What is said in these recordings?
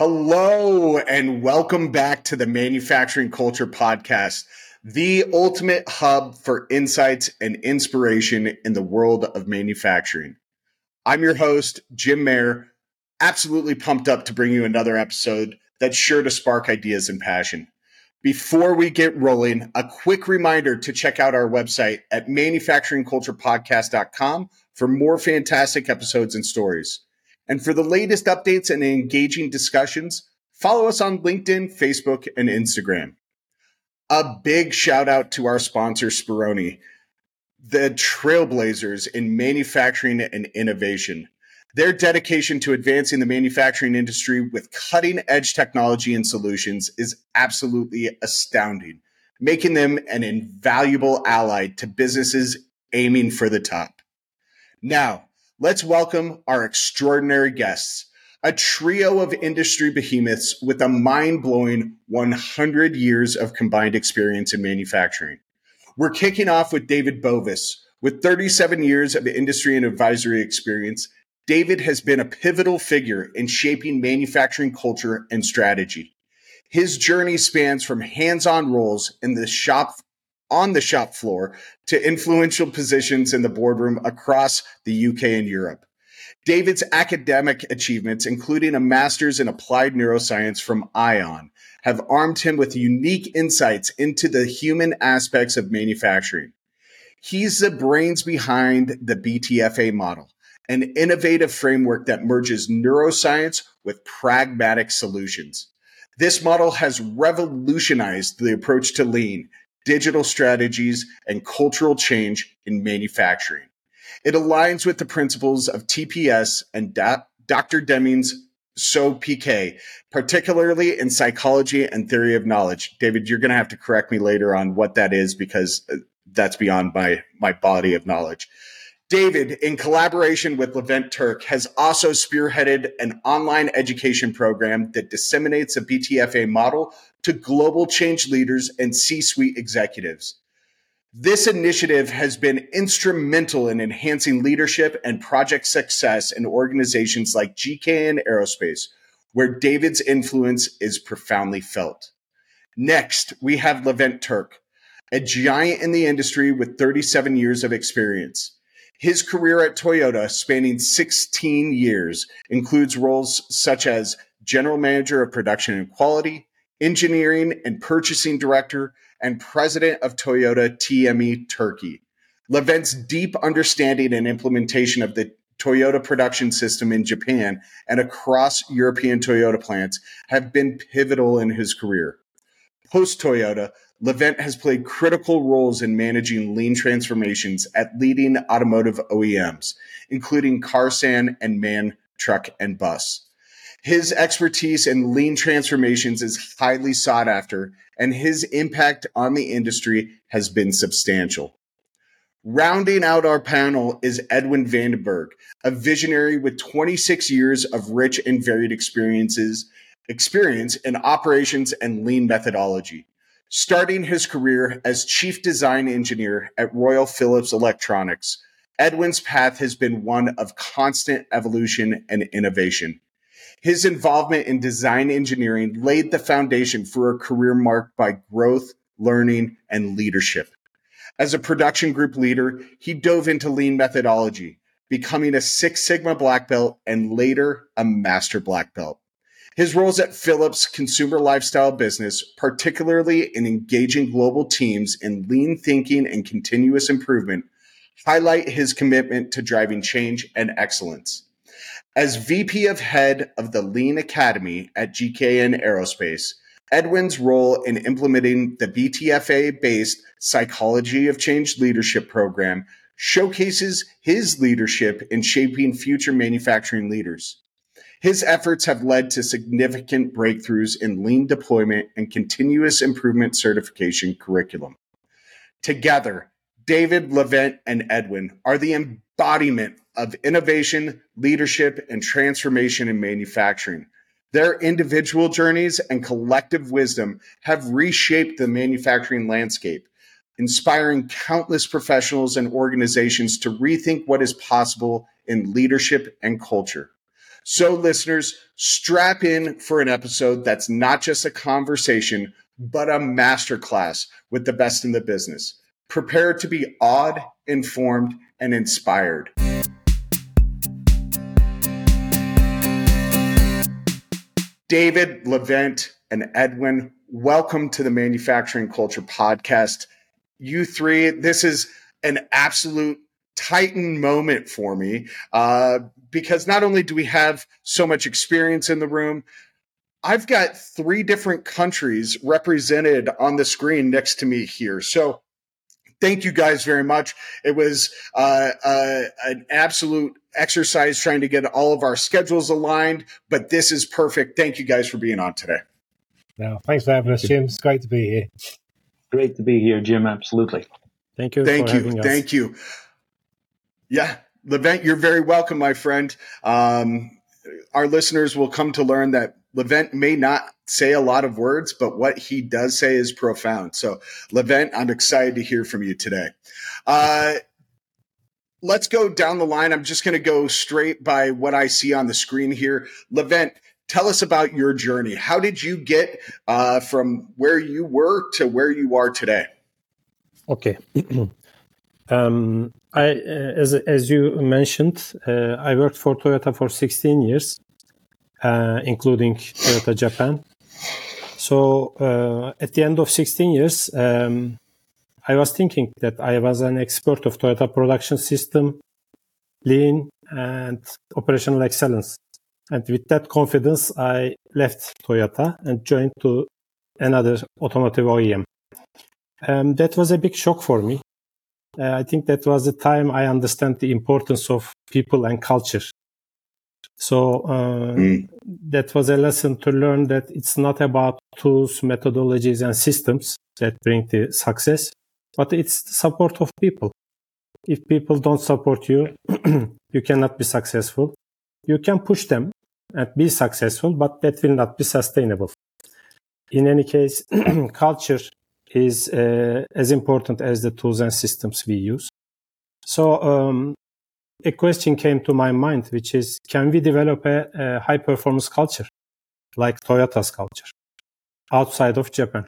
Hello, and welcome back to the Manufacturing Culture Podcast, the ultimate hub for insights and inspiration in the world of manufacturing. I'm your host, Jim Mayer, absolutely pumped up to bring you another episode that's sure to spark ideas and passion. Before we get rolling, a quick reminder to check out our website at manufacturingculturepodcast.com for more fantastic episodes and stories. And for the latest updates and engaging discussions, follow us on LinkedIn, Facebook, and Instagram. A big shout out to our sponsor, Spironi, the trailblazers in manufacturing and innovation. Their dedication to advancing the manufacturing industry with cutting edge technology and solutions is absolutely astounding, making them an invaluable ally to businesses aiming for the top. Now, let's welcome our extraordinary guests, a trio of industry behemoths with a mind blowing 100 years of combined experience in manufacturing. We're kicking off with David Bovis. With 37 years of industry and advisory experience, David has been a pivotal figure in shaping manufacturing culture and strategy. His journey spans from hands on roles in the shop on the shop floor to influential positions in the boardroom across the UK and Europe. David's academic achievements, including a master's in applied neuroscience from ION, have armed him with unique insights into the human aspects of manufacturing. He's the brains behind the BTFA model, an innovative framework that merges neuroscience with pragmatic solutions. This model has revolutionized the approach to lean, digital strategies, and cultural change in manufacturing. It aligns with the principles of TPS and Dr. Deming's SoPK, particularly in psychology and theory of knowledge. David, you're going to have to correct me later on what that is because uh, that's beyond my, my body of knowledge. David, in collaboration with Levent Turk, has also spearheaded an online education program that disseminates a BTFA model to global change leaders and C suite executives. This initiative has been instrumental in enhancing leadership and project success in organizations like GKN Aerospace, where David's influence is profoundly felt. Next, we have Levent Turk, a giant in the industry with 37 years of experience. His career at Toyota, spanning 16 years, includes roles such as general manager of production and quality, engineering and purchasing director, and president of Toyota TME Turkey. Levent's deep understanding and implementation of the Toyota production system in Japan and across European Toyota plants have been pivotal in his career. Post Toyota, Levent has played critical roles in managing lean transformations at leading automotive OEMs, including Karsan and MAN Truck and Bus. His expertise in lean transformations is highly sought after, and his impact on the industry has been substantial. Rounding out our panel is Edwin van den Berg, a visionary with 26 years of rich and varied experiences, experience in operations and lean methodology starting his career as chief design engineer at Royal Philips Electronics. Edwin's path has been one of constant evolution and innovation. His involvement in design engineering laid the foundation for a career marked by growth, learning, and leadership. As a production group leader, he dove into lean methodology, becoming a Six Sigma black belt and later a master black belt. His roles at Philips consumer lifestyle business, particularly in engaging global teams in lean thinking and continuous improvement, highlight his commitment to driving change and excellence. As VP of Head of the Lean Academy at GKN Aerospace, Edwin's role in implementing the BTFA based Psychology of Change leadership program showcases his leadership in shaping future manufacturing leaders. His efforts have led to significant breakthroughs in lean deployment and continuous improvement certification curriculum. Together, David, Levent, and Edwin are the embodiment of innovation, leadership, and transformation in manufacturing. Their individual journeys and collective wisdom have reshaped the manufacturing landscape, inspiring countless professionals and organizations to rethink what is possible in leadership and culture. So, listeners, strap in for an episode that's not just a conversation, but a masterclass with the best in the business. Prepare to be awed, informed, and inspired. David, Levent, and Edwin, welcome to the Manufacturing Culture Podcast. You three, this is an absolute titan moment for me uh, because not only do we have so much experience in the room, I've got three different countries represented on the screen next to me here. So thank you guys very much. It was uh, uh, an absolute exercise trying to get all of our schedules aligned, but this is perfect. Thank you guys for being on today. No, thanks for having us, Jim. It's great to be here. Great to be here, Jim. Absolutely. Thank you. Thank you. Thank you. Yeah, Levent, you're very welcome, my friend. Um, our listeners will come to learn that Levent may not say a lot of words, but what he does say is profound. So, Levent, I'm excited to hear from you today. Uh, let's go down the line. I'm just going to go straight by what I see on the screen here. Levent, tell us about your journey. How did you get uh, from where you were to where you are today? Okay. um, I, uh, as as you mentioned, uh, I worked for Toyota for 16 years, uh, including Toyota Japan. So uh, at the end of 16 years, um, I was thinking that I was an expert of Toyota production system, lean, and operational excellence. And with that confidence, I left Toyota and joined to another automotive OEM. Um, that was a big shock for me. Uh, I think that was the time I understand the importance of people and culture. So uh, mm. that was a lesson to learn that it's not about tools, methodologies, and systems that bring the success, but it's the support of people. If people don't support you, you cannot be successful. You can push them and be successful, but that will not be sustainable. In any case, culture is uh, as important as the tools and systems we use. So um, a question came to my mind, which is, can we develop a, a high performance culture like Toyota's culture outside of Japan?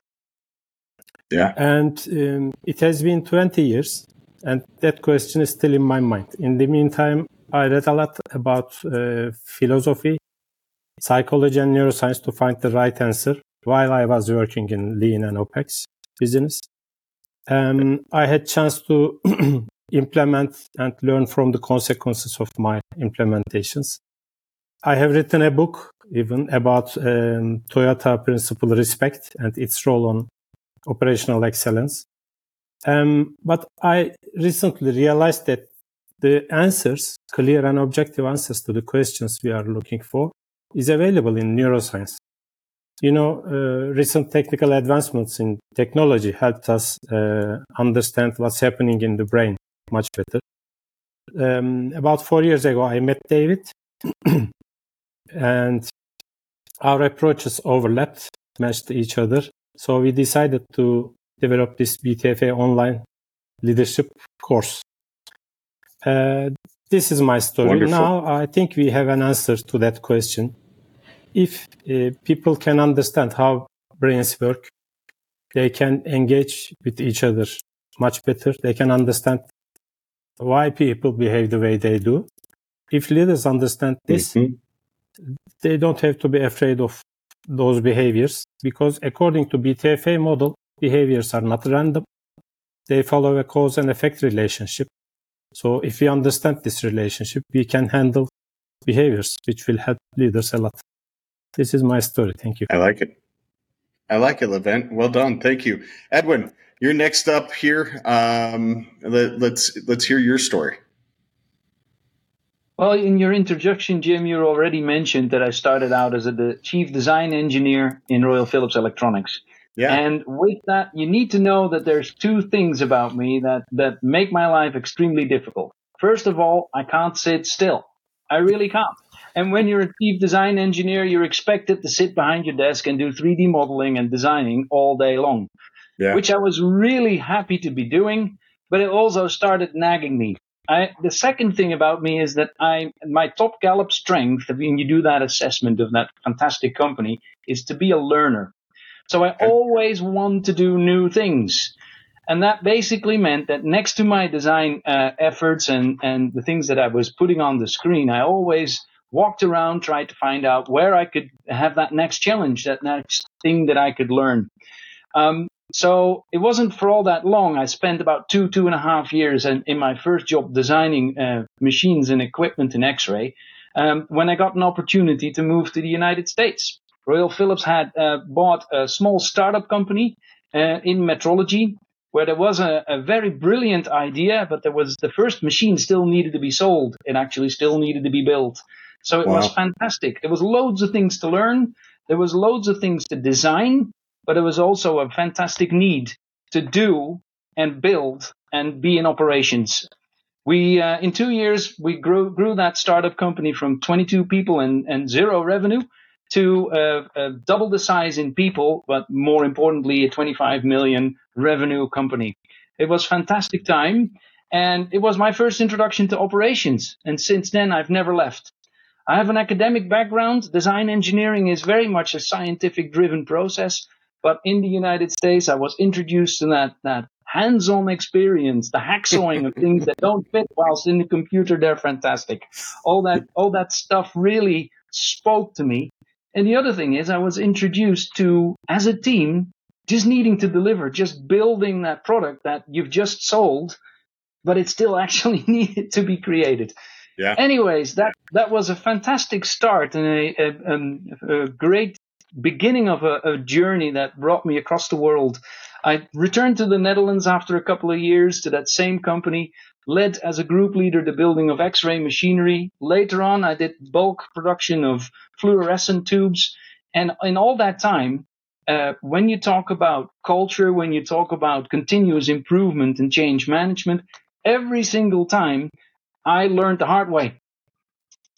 Yeah. And um, it has been 20 years, and that question is still in my mind. In the meantime, I read a lot about uh, philosophy, psychology, and neuroscience to find the right answer while I was working in Lean and OPEX business. Um, I had chance to implement and learn from the consequences of my implementations. I have written a book even about um, Toyota principle respect and its role on operational excellence. Um, but I recently realized that the answers, clear and objective answers to the questions we are looking for, is available in neuroscience. You know, uh, recent technical advancements in technology helped us uh, understand what's happening in the brain much better. Um, about four years ago, I met David, and our approaches overlapped, matched each other. So we decided to develop this BTFA online leadership course. Uh, this is my story. Wonderful. Now I think we have an answer to that question. If uh, people can understand how brains work, they can engage with each other much better. They can understand why people behave the way they do. If leaders understand this, mm-hmm. they don't have to be afraid of those behaviors because according to BTFA model, behaviors are not random. They follow a cause and effect relationship. So if we understand this relationship, we can handle behaviors, which will help leaders a lot. This is my story. Thank you. I like it. I like it, Levent. Well done. Thank you. Edwin, you're next up here. Um, let, let's let's hear your story. Well, in your introduction, Jim, you already mentioned that I started out as a the chief design engineer in Royal Philips Electronics. Yeah. And with that, you need to know that there's two things about me that, that make my life extremely difficult. First of all, I can't sit still. I really can't. And when you're a chief design engineer, you're expected to sit behind your desk and do 3D modeling and designing all day long yeah. which I was really happy to be doing, but it also started nagging me. I, the second thing about me is that I my top Gallup strength when you do that assessment of that fantastic company is to be a learner. So I always want to do new things. And that basically meant that next to my design uh, efforts and, and the things that I was putting on the screen, I always walked around, tried to find out where I could have that next challenge, that next thing that I could learn. Um, so it wasn't for all that long. I spent about two, two and a half years in, in my first job designing uh, machines and equipment in X-ray um, when I got an opportunity to move to the United States. Royal Philips had uh, bought a small startup company uh, in metrology where there was a, a, very brilliant idea, but there was the first machine still needed to be sold. It actually still needed to be built. So it wow. was fantastic. There was loads of things to learn. There was loads of things to design, but there was also a fantastic need to do and build and be in operations. We, uh, in two years, we grew, grew that startup company from 22 people and, and zero revenue to uh, uh, double the size in people, but more importantly, a 25 million revenue company. It was fantastic time, and it was my first introduction to operations. And since then, I've never left. I have an academic background. Design engineering is very much a scientific driven process. But in the United States, I was introduced to that, that hands-on experience, the hacksawing of things that don't fit whilst in the computer, they're fantastic. All that, all that stuff really spoke to me. And the other thing is I was introduced to, as a team, just needing to deliver, just building that product that you've just sold, but it still actually needed to be created. Yeah. Anyways, that, that was a fantastic start and a, a, um, a great beginning of a, a, journey that brought me across the world. I returned to the Netherlands after a couple of years to that same company, led as a group leader the building of X-ray machinery. Later on, I did bulk production of fluorescent tubes. And in all that time, uh, when you talk about culture, when you talk about continuous improvement and change management, every single time I learned the hard way.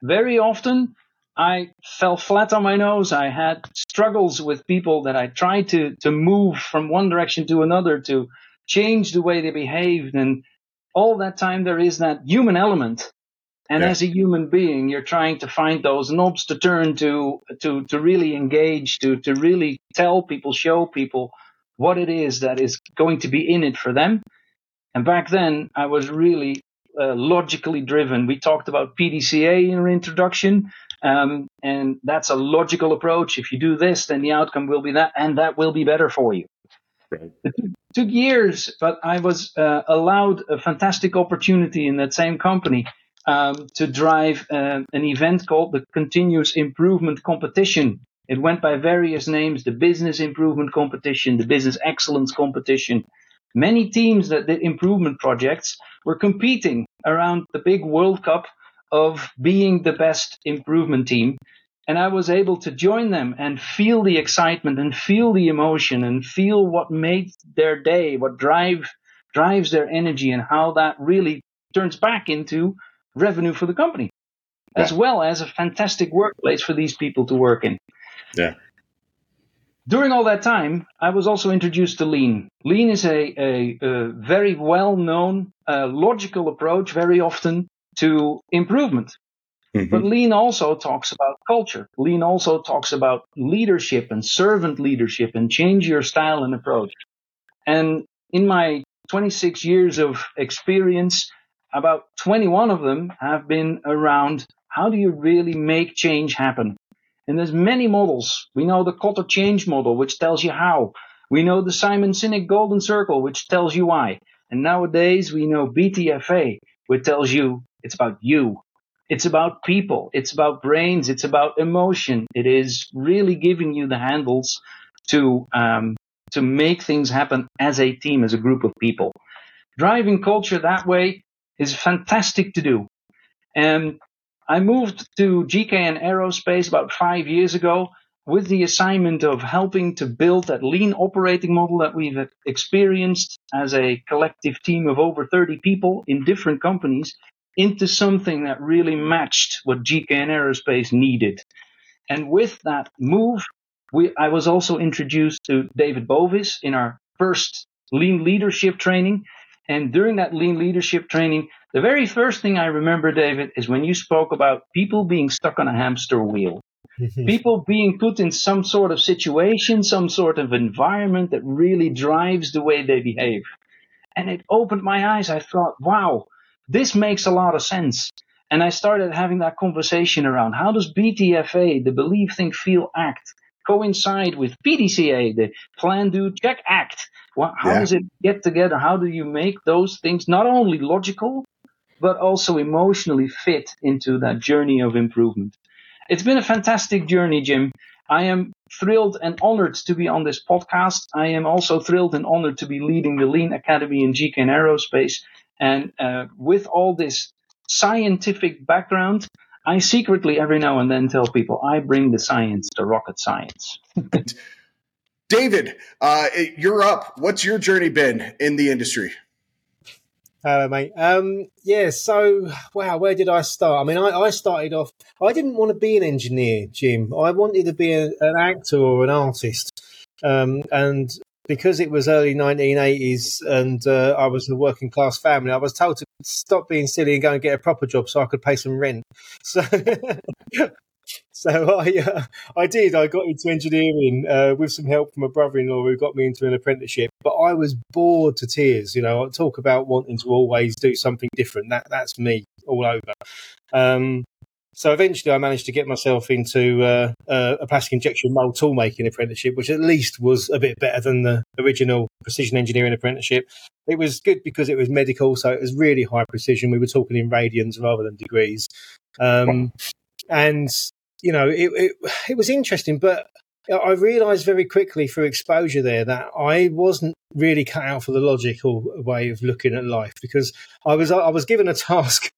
Very often, I fell flat on my nose. I had struggles with people that I tried to, to move from one direction to another to change the way they behaved. And all that time there is that human element. And yeah. as a human being, you're trying to find those knobs to turn to, to, to really engage, to, to really tell people, show people what it is that is going to be in it for them. And back then, I was really uh, logically driven. We talked about PDCA in our introduction, um, and that's a logical approach. If you do this, then the outcome will be that, and that will be better for you. Right. It took years, but I was uh, allowed a fantastic opportunity in that same company um, to drive uh, an event called the Continuous Improvement Competition. It went by various names: the Business Improvement Competition, the Business Excellence Competition. Many teams that did improvement projects were competing around the big World Cup of being the best improvement team and I was able to join them and feel the excitement and feel the emotion and feel what made their day, what drive drives their energy and how that really turns back into revenue for the company. Yeah. As well as a fantastic workplace for these people to work in. Yeah. During all that time, I was also introduced to Lean. Lean is a, a, a very well known, uh, logical approach very often to improvement. Mm-hmm. But Lean also talks about culture. Lean also talks about leadership and servant leadership and change your style and approach. And in my 26 years of experience, about 21 of them have been around how do you really make change happen? And there's many models. We know the Kotter change model, which tells you how. We know the Simon Sinek golden circle, which tells you why. And nowadays we know BTFA, which tells you it's about you. It's about people. It's about brains. It's about emotion. It is really giving you the handles to um, to make things happen as a team, as a group of people. Driving culture that way is fantastic to do. And I moved to GKN Aerospace about five years ago with the assignment of helping to build that lean operating model that we've experienced as a collective team of over 30 people in different companies into something that really matched what GKN Aerospace needed. And with that move, we, I was also introduced to David Bovis in our first lean leadership training. And during that lean leadership training, The very first thing I remember, David, is when you spoke about people being stuck on a hamster wheel. people being put in some sort of situation, some sort of environment that really drives the way they behave. And it opened my eyes. I thought, wow, this makes a lot of sense. And I started having that conversation around how does BTFA, the Believe, Think, Feel, Act, coincide with PDCA, the Plan, Do, Check, Act? how yeah. does it get together? How do you make those things not only logical, but also emotionally fit into that journey of improvement? It's been a fantastic journey, Jim. I am thrilled and honored to be on this podcast. I am also thrilled and honored to be leading the Lean Academy in GKN Aerospace. And uh, with all this scientific background, I secretly every now and then tell people I bring the science to rocket science. David, uh, you're up. What's your journey been in the industry? Hello, mate. Um, yeah, so, wow, where did I start? I mean, I, I, started off, I didn't want to be an engineer, Jim. I wanted to be a, an actor or an artist. Um, and because it was early 1980s and uh, I was in a working class family, I was told to stop being silly and go and get a proper job so I could pay some rent. So, so I uh, I did. I got into engineering uh, with some help from a brother-in-law who got me into an apprenticeship. But I was bored to tears. You know, I talk about wanting to always do something different. That that's me all over. Um, so eventually, I managed to get myself into uh, uh, a plastic injection mold tool making apprenticeship, which at least was a bit better than the original precision engineering apprenticeship. It was good because it was medical, so it was really high precision. We were talking in radians rather than degrees. Um, and you know, it, it, it was interesting, but I realised very quickly through exposure there that I wasn't really cut out for the logical way of looking at life because I was I was given a task,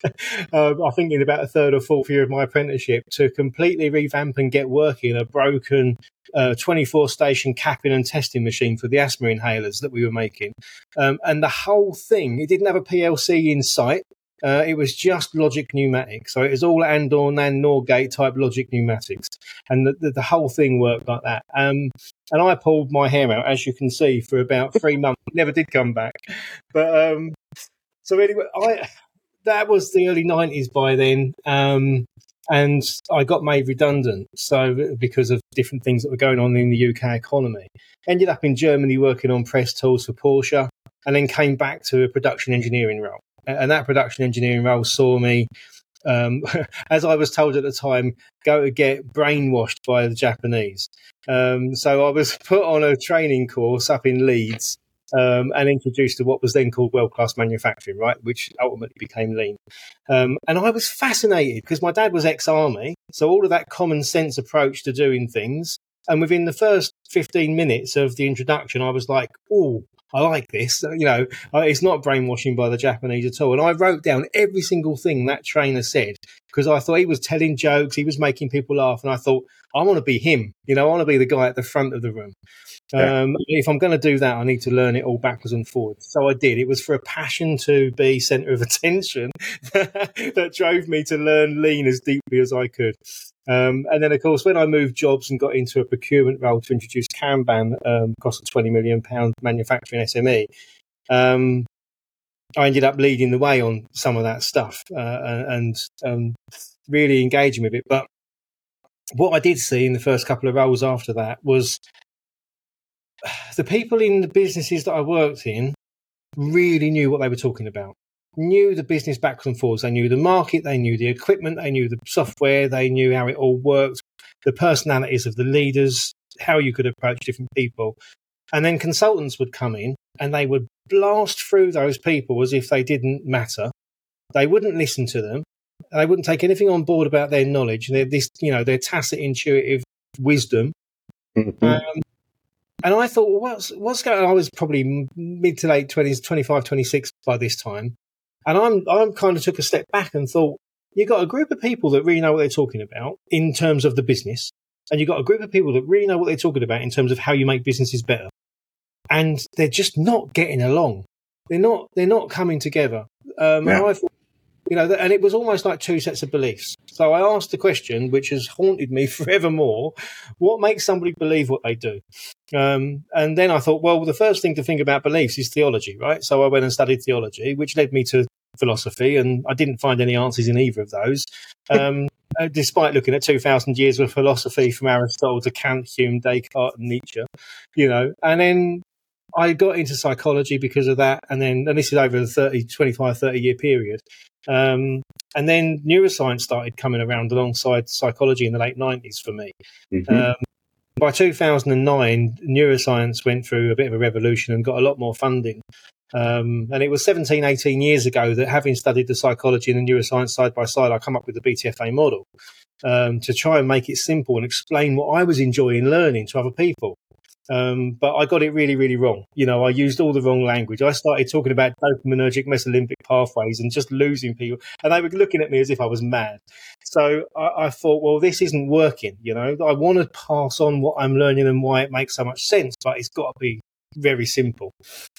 uh, I think in about a third or fourth year of my apprenticeship, to completely revamp and get working a broken uh, 24 station capping and testing machine for the asthma inhalers that we were making, um, and the whole thing it didn't have a PLC in sight. Uh, it was just logic pneumatics. So it was all AND/OR, NOR gate type logic pneumatics. And the, the, the whole thing worked like that. Um, and I pulled my hair out, as you can see, for about three months. Never did come back. But um, so anyway, I that was the early 90s by then. Um, and I got made redundant. So because of different things that were going on in the UK economy, ended up in Germany working on press tools for Porsche, and then came back to a production engineering role and that production engineering role saw me um, as I was told at the time, go to get brainwashed by the Japanese. Um, so I was put on a training course up in Leeds um, and introduced to what was then called world class manufacturing, right, which ultimately became lean. Um, and I was fascinated because my dad was ex army, so all of that common sense approach to doing things. And within the first 15 minutes of the introduction, I was like, oh, I like this. You know, it's not brainwashing by the Japanese at all. And I wrote down every single thing that trainer said because I thought he was telling jokes, he was making people laugh, and I thought I want to be him. You know, I want to be the guy at the front of the room. Yeah. Um, if I'm going to do that, I need to learn it all backwards and forwards. So I did. It was for a passion to be centre of attention that drove me to learn lean as deeply as I could. Um, and then, of course, when I moved jobs and got into a procurement role to introduce Kanban, um, cost a twenty million pound manufacturing SME, um, I ended up leading the way on some of that stuff uh, and um, really engaging with it. But what I did see in the first couple of roles after that was the people in the businesses that I worked in really knew what they were talking about knew the business backwards and forwards. They knew the market, they knew the equipment, they knew the software, they knew how it all worked, the personalities of the leaders, how you could approach different people. And then consultants would come in and they would blast through those people as if they didn't matter. They wouldn't listen to them. They wouldn't take anything on board about their knowledge, their this, you know, their tacit intuitive wisdom. Mm-hmm. Um, and I thought, well, what's what's going? on? I was probably mid to late twenties, 25, 26 by this time. And I'm, I'm kind of took a step back and thought, you've got a group of people that really know what they're talking about in terms of the business. And you've got a group of people that really know what they're talking about in terms of how you make businesses better. And they're just not getting along. They're not, they're not coming together. Um, yeah. I thought, you know, and it was almost like two sets of beliefs. So I asked the question, which has haunted me forevermore: What makes somebody believe what they do? Um, and then I thought, well, the first thing to think about beliefs is theology, right? So I went and studied theology, which led me to philosophy, and I didn't find any answers in either of those. Um, uh, despite looking at 2,000 years of philosophy from Aristotle to Kant, Hume, Descartes, and Nietzsche, you know, and then I got into psychology because of that. And then, and this is over a 30, 25, 30 year period. Um, and then neuroscience started coming around alongside psychology in the late 90s for me. Mm-hmm. Um, by 2009, neuroscience went through a bit of a revolution and got a lot more funding. Um, and it was 17, 18 years ago that having studied the psychology and the neuroscience side by side, I come up with the BTFA model um, to try and make it simple and explain what I was enjoying learning to other people. Um, but I got it really, really wrong. You know, I used all the wrong language. I started talking about dopaminergic mesolimbic pathways and just losing people, and they were looking at me as if I was mad. So I, I thought, well, this isn't working. You know, I want to pass on what I'm learning and why it makes so much sense, but it's got to be very simple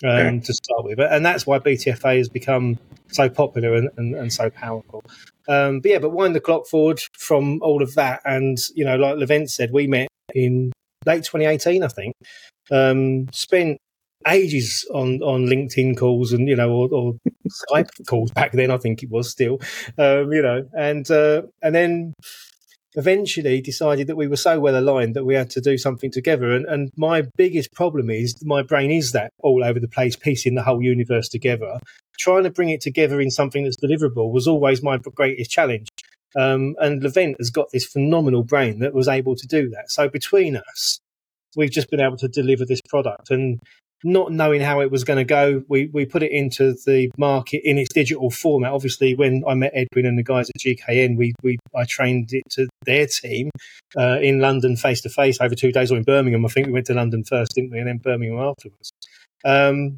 um, okay. to start with. And that's why BTFA has become so popular and, and, and so powerful. Um, but yeah, but wind the clock forward from all of that. And, you know, like Levent said, we met in late 2018, I think. Um, spent ages on, on LinkedIn calls and, you know, or, or Skype calls back then, I think it was still, um, you know, and, uh, and then eventually decided that we were so well aligned that we had to do something together. And, and my biggest problem is my brain is that all over the place, piecing the whole universe together. Trying to bring it together in something that's deliverable was always my greatest challenge. Um, and Levent has got this phenomenal brain that was able to do that. So between us, we've just been able to deliver this product. And not knowing how it was going to go, we, we put it into the market in its digital format. Obviously, when I met Edwin and the guys at GKN, we, we I trained it to their team uh, in London face to face over two days, or in Birmingham. I think we went to London first, didn't we, and then Birmingham afterwards. Um,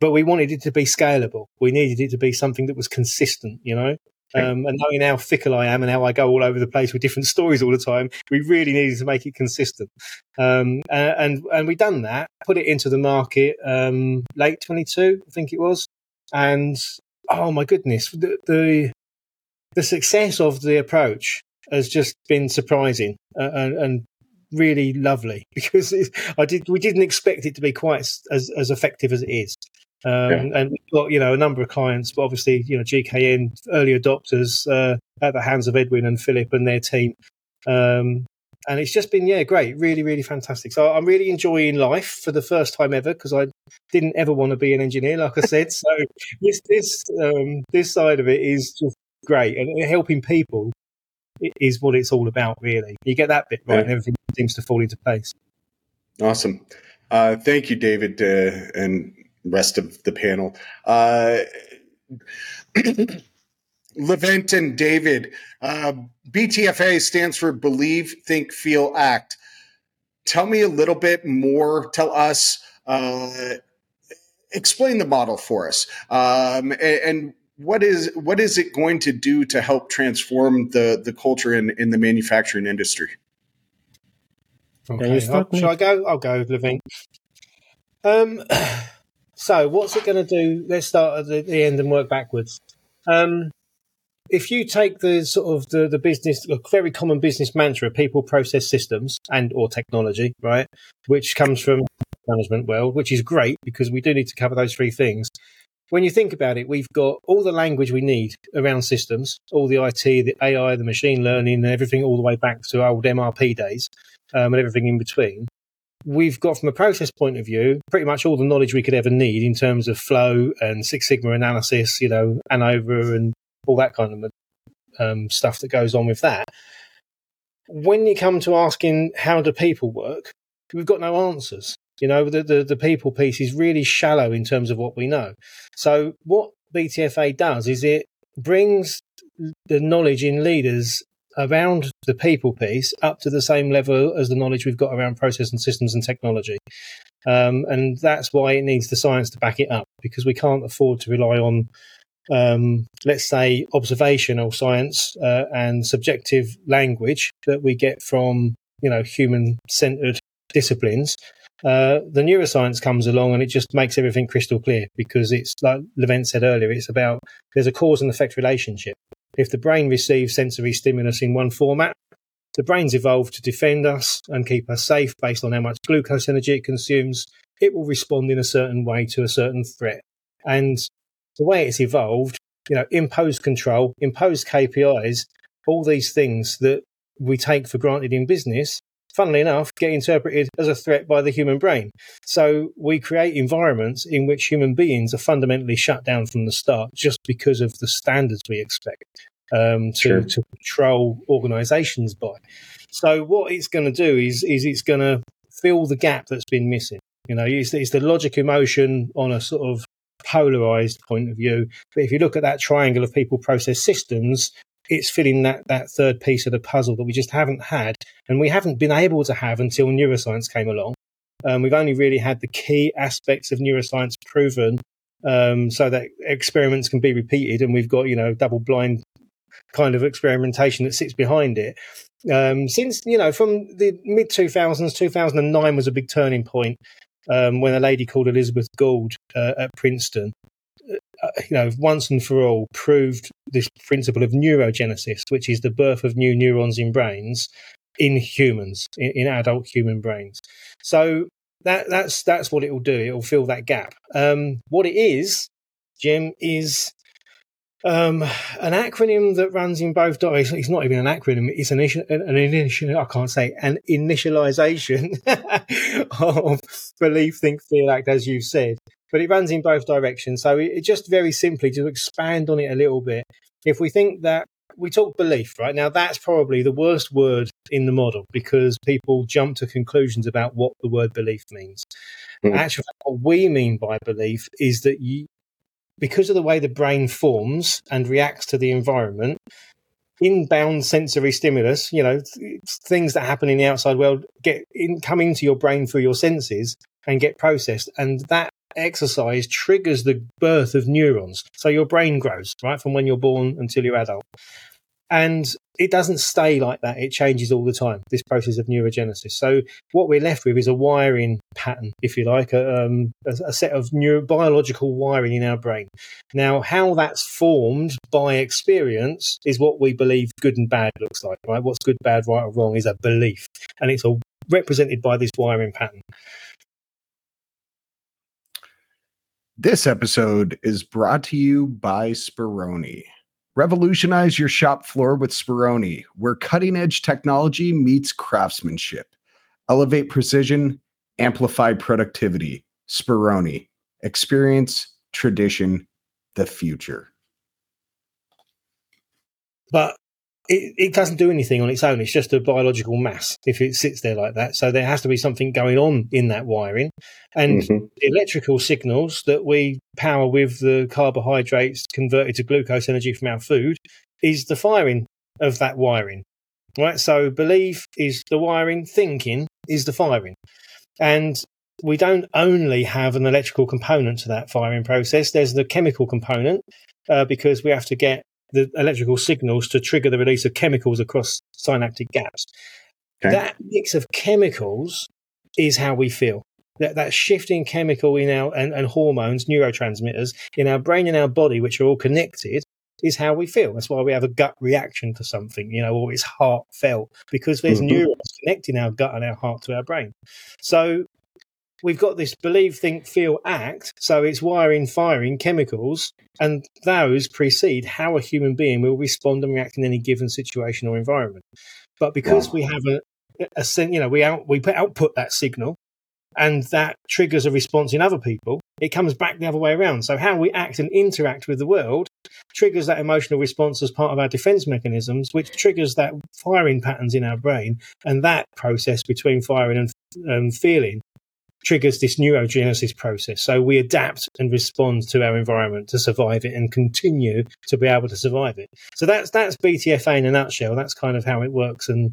but we wanted it to be scalable. We needed it to be something that was consistent, you know. Um, and knowing how fickle I am and how I go all over the place with different stories all the time, we really needed to make it consistent. Um, and and we done that, put it into the market um, late 22, I think it was, and oh my goodness, the, the, the success of the approach has just been surprising and, and really lovely because I did we didn't expect it to be quite as as effective as it is. Um, yeah. And we've got, you know, a number of clients, but obviously, you know, GKN early adopters uh, at the hands of Edwin and Philip and their team. Um, and it's just been, yeah, great, really, really fantastic. So I'm really enjoying life for the first time ever because I didn't ever want to be an engineer, like I said. so this this um, this side of it is just great, and helping people is what it's all about, really. You get that bit right, yeah. and everything seems to fall into place. Awesome. Uh, thank you, David, uh, and rest of the panel. Uh, Levent and David, uh, BTFA stands for Believe, Think, Feel, Act. Tell me a little bit more. Tell us, uh, explain the model for us, um, and, and, what is what is it going to do to help transform the the culture in in the manufacturing industry? Okay, shall I go? I'll go, Levent. Um, so, what's it going to do? Let's start at the, the end and work backwards. Um, if you take the sort of the, the business, a very common business mantra, people, process, systems, and or technology, right, which comes from management world, which is great because we do need to cover those three things. When you think about it, we've got all the language we need around systems, all the IT, the AI, the machine learning, and everything all the way back to old MRP days, um, and everything in between we've got from a process point of view pretty much all the knowledge we could ever need in terms of flow and Six Sigma analysis, you know, ANOVA and all that kind of um, stuff that goes on with that. When you come to asking how do people work, we've got no answers. You know, the, the, the people piece is really shallow in terms of what we know. So what BTFA does is it brings the knowledge in leaders around the people piece up to the same level as the knowledge we've got around process and systems and technology. Um, and that's why it needs the science to back it up because we can't afford to rely on, um, let's say, observational science uh, and subjective language that we get from, you know, human centered disciplines. Uh, the neuroscience comes along and it just makes everything crystal clear because it's like Levent said earlier, it's about there's a cause and effect relationship. If the brain receives sensory stimulus in one format, the brain's evolved to defend us and keep us safe based on how much glucose energy it consumes. It will respond in a certain way to a certain threat. And the way it's evolved, you know, impose control, impose KPIs, all these things that we take for granted in business, funnily enough, get interpreted as a threat by the human brain. So we create environments in which human beings are fundamentally shut down from the start just because of the standards we expect um, to, sure. to control organizations by. So what it's going to do is, is it's going to fill the gap that's been missing. You know, it's, it's the logic emotion on a sort of polarized point of view. But if you look at that triangle of people, process, systems, it's filling that, that third piece of the puzzle that we just haven't had and we haven't been able to have until neuroscience came along. Um, we've only really had the key aspects of neuroscience proven um, so that experiments can be repeated and we've got, you know, double blind kind of experimentation that sits behind it. Um, since, you know, from the mid 2000s, 2009 was a big turning point um, when a lady called Elizabeth Gould uh, at Princeton uh, you know, once and for all proved this principle of neurogenesis, which is the birth of new neurons in brains in humans, in, in adult human brains. So that that's that's what it will do. It will fill that gap. Um, what it is, Jim, is um, an acronym that runs in both directions. It's not even an acronym. It's an, an initial. I can't say an initialization of belief, think, feel, act, as you said but it runs in both directions. So it, just very simply to expand on it a little bit, if we think that we talk belief, right? Now that's probably the worst word in the model because people jump to conclusions about what the word belief means. Mm. Actually, what we mean by belief is that you, because of the way the brain forms and reacts to the environment, inbound sensory stimulus, you know, things that happen in the outside world get in, come into your brain through your senses and get processed. And that exercise triggers the birth of neurons. So your brain grows, right, from when you're born until you're adult. And it doesn't stay like that. It changes all the time, this process of neurogenesis. So what we're left with is a wiring pattern, if you like, a, um, a, a set of neurobiological wiring in our brain. Now, how that's formed by experience is what we believe good and bad looks like, right? What's good, bad, right, or wrong is a belief. And it's all represented by this wiring pattern. This episode is brought to you by Spironi. Revolutionize your shop floor with Spironi, where cutting edge technology meets craftsmanship. Elevate precision, amplify productivity. Spironi. Experience, tradition, the future. But it, it doesn't do anything on its own. It's just a biological mass if it sits there like that. So there has to be something going on in that wiring. And mm-hmm. electrical signals that we power with the carbohydrates converted to glucose energy from our food is the firing of that wiring. Right? So belief is the wiring, thinking is the firing. And we don't only have an electrical component to that firing process, there's the chemical component uh, because we have to get the electrical signals to trigger the release of chemicals across synaptic gaps. Okay. That mix of chemicals is how we feel. That, that shifting chemical in our and, and hormones, neurotransmitters in our brain and our body, which are all connected, is how we feel. That's why we have a gut reaction to something, you know, or it's heartfelt because there's mm-hmm. neurons connecting our gut and our heart to our brain. So we've got this believe, think, feel, act. So it's wiring, firing chemicals, and those precede how a human being will respond and react in any given situation or environment. But because wow. we have a, a, you know, we out, we output that signal, and that triggers a response in other people, it comes back the other way around. So how we act and interact with the world triggers that emotional response as part of our defense mechanisms, which triggers that firing patterns in our brain, and that process between firing and um, feeling triggers this neurogenesis process. So we adapt and respond to our environment to survive it and continue to be able to survive it. So that's that's BTFA in a nutshell. That's kind of how it works. And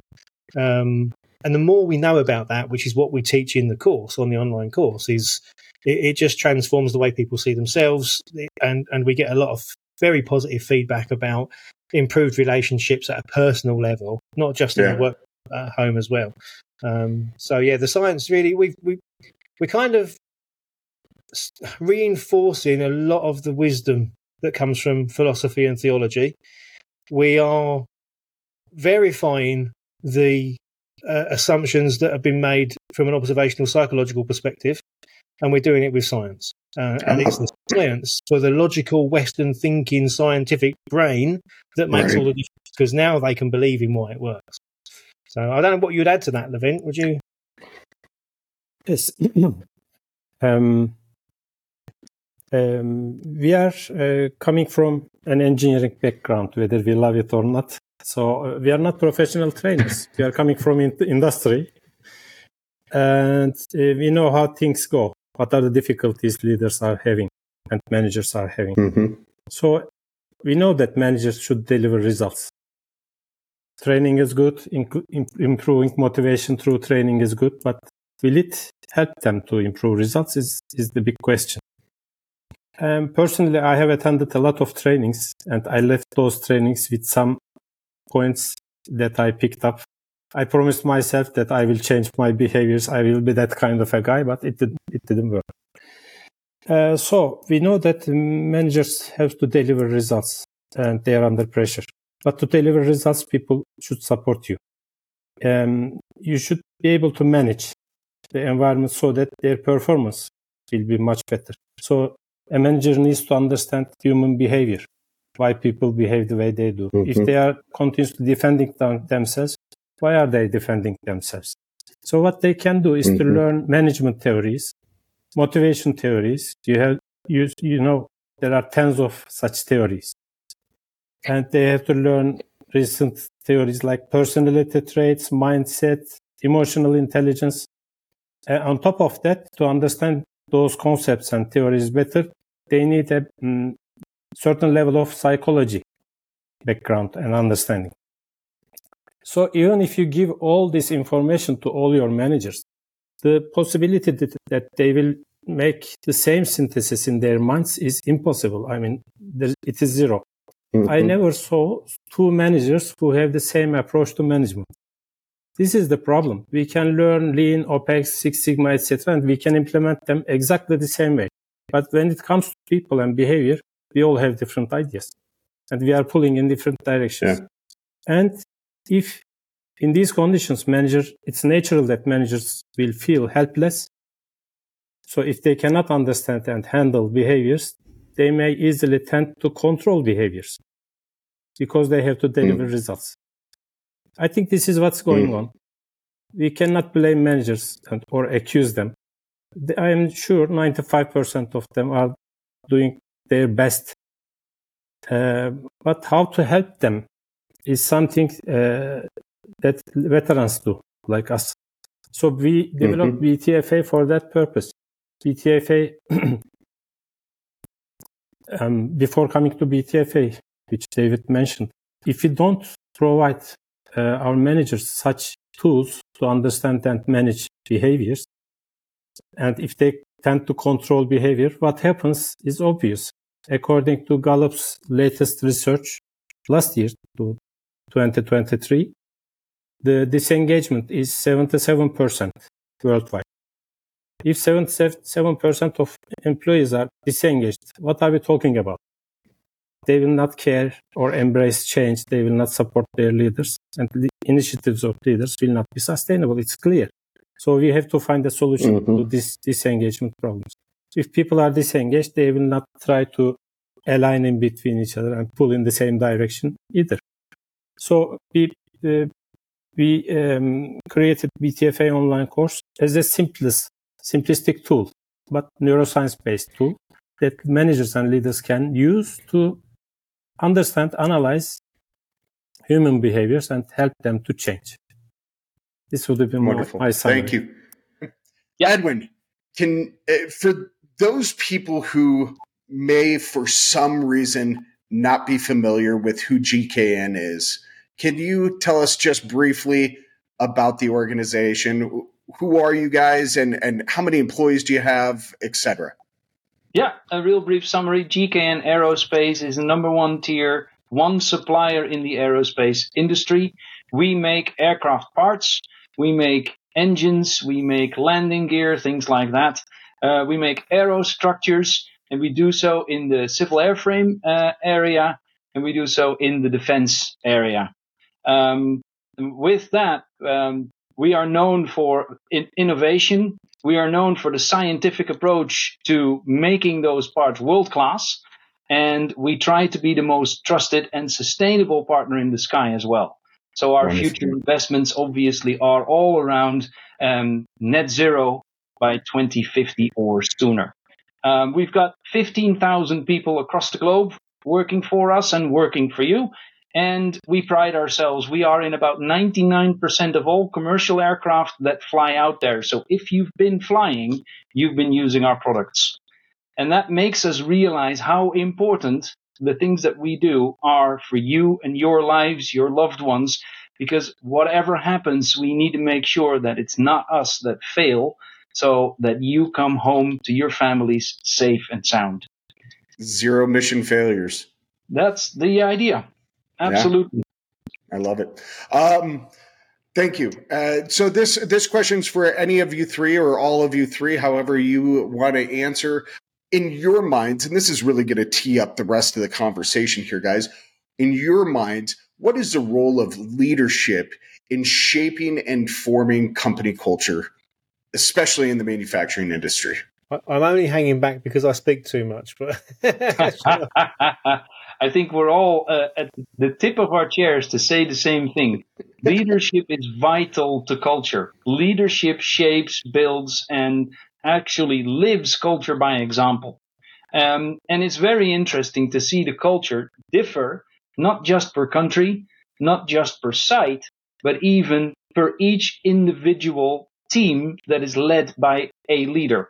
um, and the more we know about that, which is what we teach in the course on the online course, is it, it just transforms the way people see themselves, and and we get a lot of very positive feedback about improved relationships at a personal level, not just in the work at home as well. Um, so yeah, the science really we we we're kind of reinforcing a lot of the wisdom that comes from philosophy and theology. We are verifying the uh, assumptions that have been made from an observational psychological perspective, and we're doing it with science. Uh, and it's the science for the logical Western thinking scientific brain that makes right. all the difference because now they can believe in why it works. So I don't know what you'd add to that, Levent. Would you? Yes. um, um, we are uh, coming from an engineering background, whether we love it or not. So uh, we are not professional trainers. we are coming from in- industry, and uh, we know how things go. What are the difficulties leaders are having and managers are having? Mm-hmm. So we know that managers should deliver results. Training is good. improving motivation through training is good, but will it help them to improve results? Is is the big question. Um, personally, I have attended a lot of trainings and I left those trainings with some points that I picked up. I promised myself that I will change my behaviors. I will be that kind of a guy, but it, did, it didn't work. Uh, so we know that managers have to deliver results and they are under pressure. But to deliver results, people should support you. Um, you should be able to manage the environment so that their performance will be much better. So a manager needs to understand human behavior, why people behave the way they do. Mm-hmm. If they are continuously defending them, themselves, why are they defending themselves? So what they can do is mm-hmm. to learn management theories, motivation theories. You have you you know there are tens of such theories, and they have to learn recent theories like personality traits, mindset, emotional intelligence. And on top of that, to understand those concepts and theories better, they need a mm, certain level of psychology background and understanding. So even if you give all this information to all your managers, the possibility that, that they will make the same synthesis in their minds is impossible. I mean, there, it is 0 mm-hmm. I never saw two managers who have the same approach to management. This is the problem. We can learn Lean, OPEX, Six Sigma, etc., and we can implement them exactly the same way. But when it comes to people and behavior, we all have different ideas and we are pulling in different directions. Yeah. And if in these conditions, managers, it's natural that managers will feel helpless. So if they cannot understand and handle behaviors, they may easily tend to control behaviors because they have to deliver mm. results. I think this is what's going mm. on. We cannot blame managers and, or accuse them I am sure 95% of them are doing their best. Uh, but how to help them is something uh, that veterans do, like us. So we developed mm-hmm. BTFA for that purpose. BTFA, um, before coming to BTFA, which David mentioned, if we don't provide uh, our managers such tools to understand and manage behaviors, and if they tend to control behavior, what happens is obvious. According to Gallup's latest research last year, to 2023, the disengagement is 77% worldwide. If 77% of employees are disengaged, what are we talking about? They will not care or embrace change. They will not support their leaders, and the initiatives of leaders will not be sustainable. It's clear. So we have to find a solution mm-hmm. to this disengagement problems. If people are disengaged, they will not try to align in between each other and pull in the same direction either. So we uh, we um, created BTFA online course as a simplest simplistic tool, but neuroscience based tool that managers and leaders can use to understand, analyze human behaviors and help them to change. This would have been wonderful. My, summary. Thank you. Yeah. Edwin, can uh, for those people who may, for some reason, not be familiar with who GKN is, can you tell us just briefly about the organization? Who are you guys, and and how many employees do you have, etc. Yeah, a real brief summary. GKN Aerospace is the number one tier one supplier in the aerospace industry. We make aircraft parts we make engines, we make landing gear, things like that. Uh, we make aero structures, and we do so in the civil airframe uh, area, and we do so in the defense area. Um, with that, um, we are known for in- innovation. We are known for the scientific approach to making those parts world class. And we try to be the most trusted and sustainable partner in the sky as well. So our future investments obviously are all around um, net zero by 2050 or sooner. Um, we've got 15,000 people across the globe working for us and working for you. And we pride ourselves. We are in about 99% of all commercial aircraft that fly out there. So if you've been flying, you've been using our products. And that makes us realize how important the things that we do are for you and your lives, your loved ones, because whatever happens, we need to make sure that it's not us that fail so that you come home to your families safe and sound. Zero mission failures. That's the idea. Absolutely. Yeah. I love it. Um, Thank you. Uh, so this this question's for any of you three or all of you three, however you want to answer. In your minds, and this is really going to tee up the rest of the conversation here, guys. In your minds, what is the role of leadership in shaping and forming company culture, especially in the manufacturing industry? I'm only hanging back because I speak too much, but I think we're all uh, at the tip of our chairs to say the same thing. Leadership is vital to culture. Leadership shapes, builds, and actually lives culture by example. Um, and it's very interesting to see the culture differ, not just per country, not just per site, but even per each individual team that is led by a leader.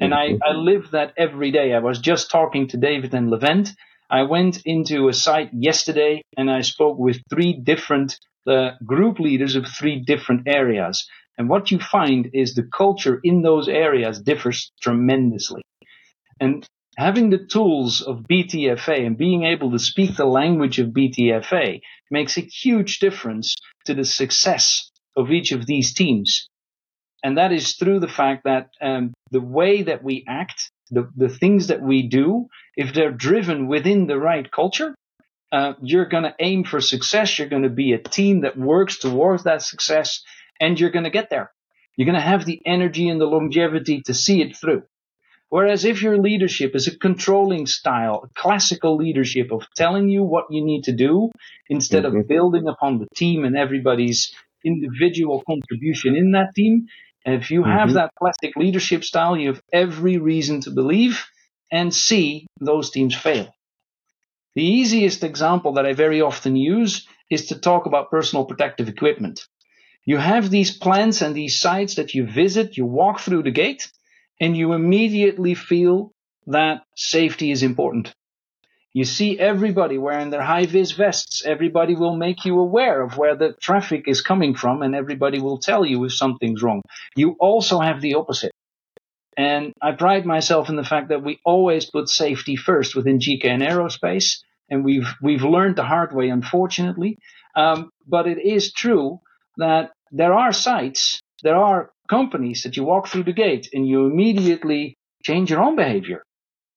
And I, I live that every day. I was just talking to David and Levent I went into a site yesterday and I spoke with three different uh, group leaders of three different areas. And what you find is the culture in those areas differs tremendously. And having the tools of BTFA and being able to speak the language of BTFA makes a huge difference to the success of each of these teams. And that is through the fact that um, the way that we act the, the things that we do, if they're driven within the right culture, uh, you're going to aim for success. You're going to be a team that works towards that success and you're going to get there. You're going to have the energy and the longevity to see it through. Whereas if your leadership is a controlling style, a classical leadership of telling you what you need to do instead mm-hmm. of building upon the team and everybody's individual contribution in that team, and if you have mm-hmm. that classic leadership style, you have every reason to believe and see those teams fail. The easiest example that I very often use is to talk about personal protective equipment. You have these plants and these sites that you visit, you walk through the gate, and you immediately feel that safety is important. You see everybody wearing their high vis vests. Everybody will make you aware of where the traffic is coming from and everybody will tell you if something's wrong. You also have the opposite. And I pride myself in the fact that we always put safety first within GKN Aerospace. And we've, we've learned the hard way, unfortunately. Um, but it is true that there are sites, there are companies that you walk through the gate and you immediately change your own behavior.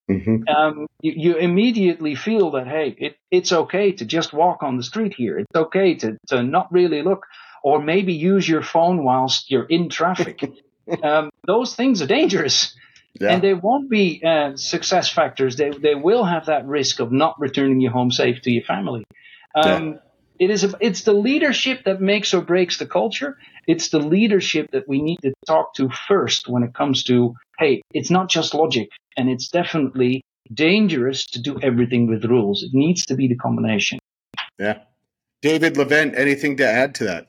Mm-hmm. Um, you, you, immediately feel that hey, it, it's okay to just walk on the street here. It's okay to to not really look, or maybe use your phone whilst you're in traffic. um, those things are dangerous, yeah. and they won't be uh, success factors. They they will have that risk of not returning you home safe to your family. Um, yeah. It is a, it's the leadership that makes or breaks the culture. It's the leadership that we need to talk to first when it comes to hey, it's not just logic and it's definitely dangerous to do everything with rules. It needs to be the combination. Yeah. David Levent, anything to add to that?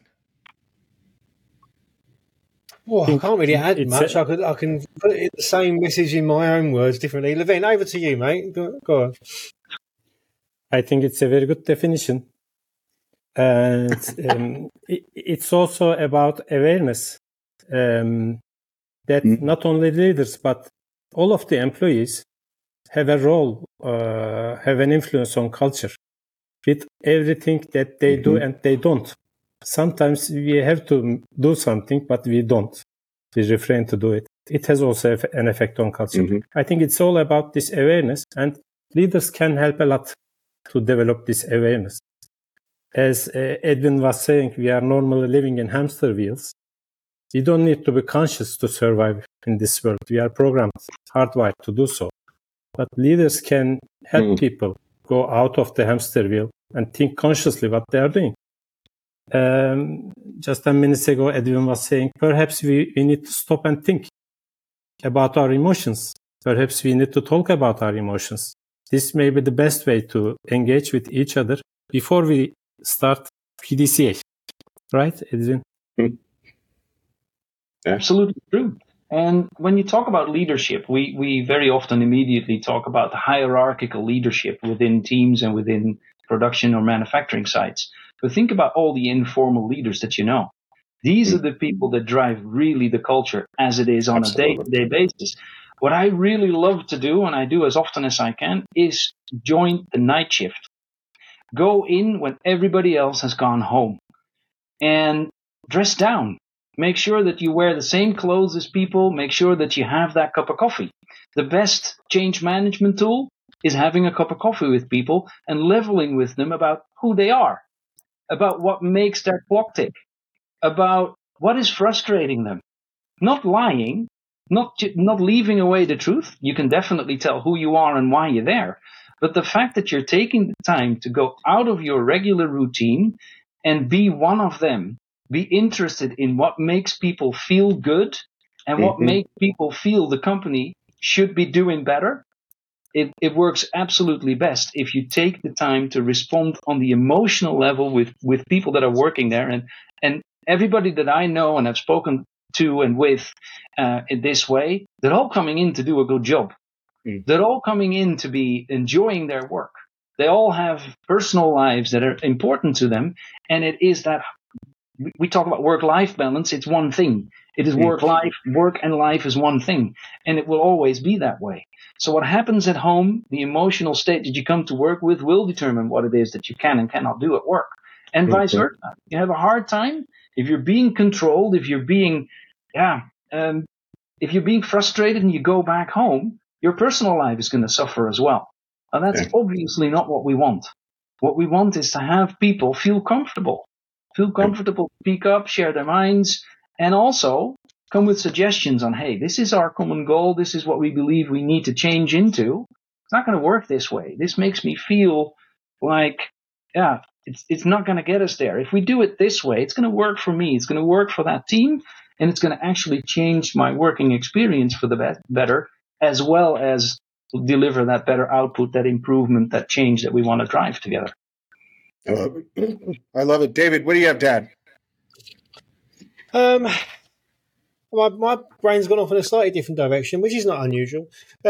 Well, I can't really add it's much. A- I could, I can put it, the same message in my own words differently. Levent, over to you, mate. Go, go on. I think it's a very good definition. And um, it, it's also about awareness um, that mm. not only leaders, but all of the employees have a role, uh, have an influence on culture with everything that they mm-hmm. do and they don't. Sometimes we have to do something, but we don't. We refrain to do it. It has also an effect on culture. Mm-hmm. I think it's all about this awareness and leaders can help a lot to develop this awareness. As uh, Edwin was saying, we are normally living in hamster wheels. We don't need to be conscious to survive in this world. We are programmed, hardwired to do so. But leaders can help mm. people go out of the hamster wheel and think consciously what they are doing. Um, just a minute ago, Edwin was saying perhaps we, we need to stop and think about our emotions. Perhaps we need to talk about our emotions. This may be the best way to engage with each other before we start PDCA. Right, Edwin? Hmm. Absolutely true. And when you talk about leadership, we, we very often immediately talk about the hierarchical leadership within teams and within production or manufacturing sites. But think about all the informal leaders that you know. These are the people that drive really the culture as it is on Absolutely. a day to day basis. What I really love to do, and I do as often as I can, is join the night shift. Go in when everybody else has gone home and dress down. Make sure that you wear the same clothes as people. Make sure that you have that cup of coffee. The best change management tool is having a cup of coffee with people and leveling with them about who they are, about what makes their clock tick, about what is frustrating them. Not lying, not, not leaving away the truth. You can definitely tell who you are and why you're there. But the fact that you're taking the time to go out of your regular routine and be one of them, be interested in what makes people feel good and mm-hmm. what makes people feel the company should be doing better. It, it works absolutely best if you take the time to respond on the emotional level with, with people that are working there. And, and everybody that I know and have spoken to and with uh, in this way, they're all coming in to do a good job. Mm. They're all coming in to be enjoying their work. They all have personal lives that are important to them. And it is that we talk about work life balance. It's one thing. It is work life, work and life is one thing. And it will always be that way. So what happens at home, the emotional state that you come to work with will determine what it is that you can and cannot do at work. And mm-hmm. vice versa. You have a hard time if you're being controlled, if you're being, yeah, um, if you're being frustrated and you go back home, your personal life is going to suffer as well. And that's okay. obviously not what we want. What we want is to have people feel comfortable, feel comfortable, speak up, share their minds, and also come with suggestions on, hey, this is our common goal. This is what we believe we need to change into. It's not going to work this way. This makes me feel like, yeah, it's, it's not going to get us there. If we do it this way, it's going to work for me. It's going to work for that team and it's going to actually change my working experience for the be- better as well as deliver that better output, that improvement, that change that we want to drive together. I love it. I love it. David, what do you have, Dad? Um, my, my brain's gone off in a slightly different direction, which is not unusual.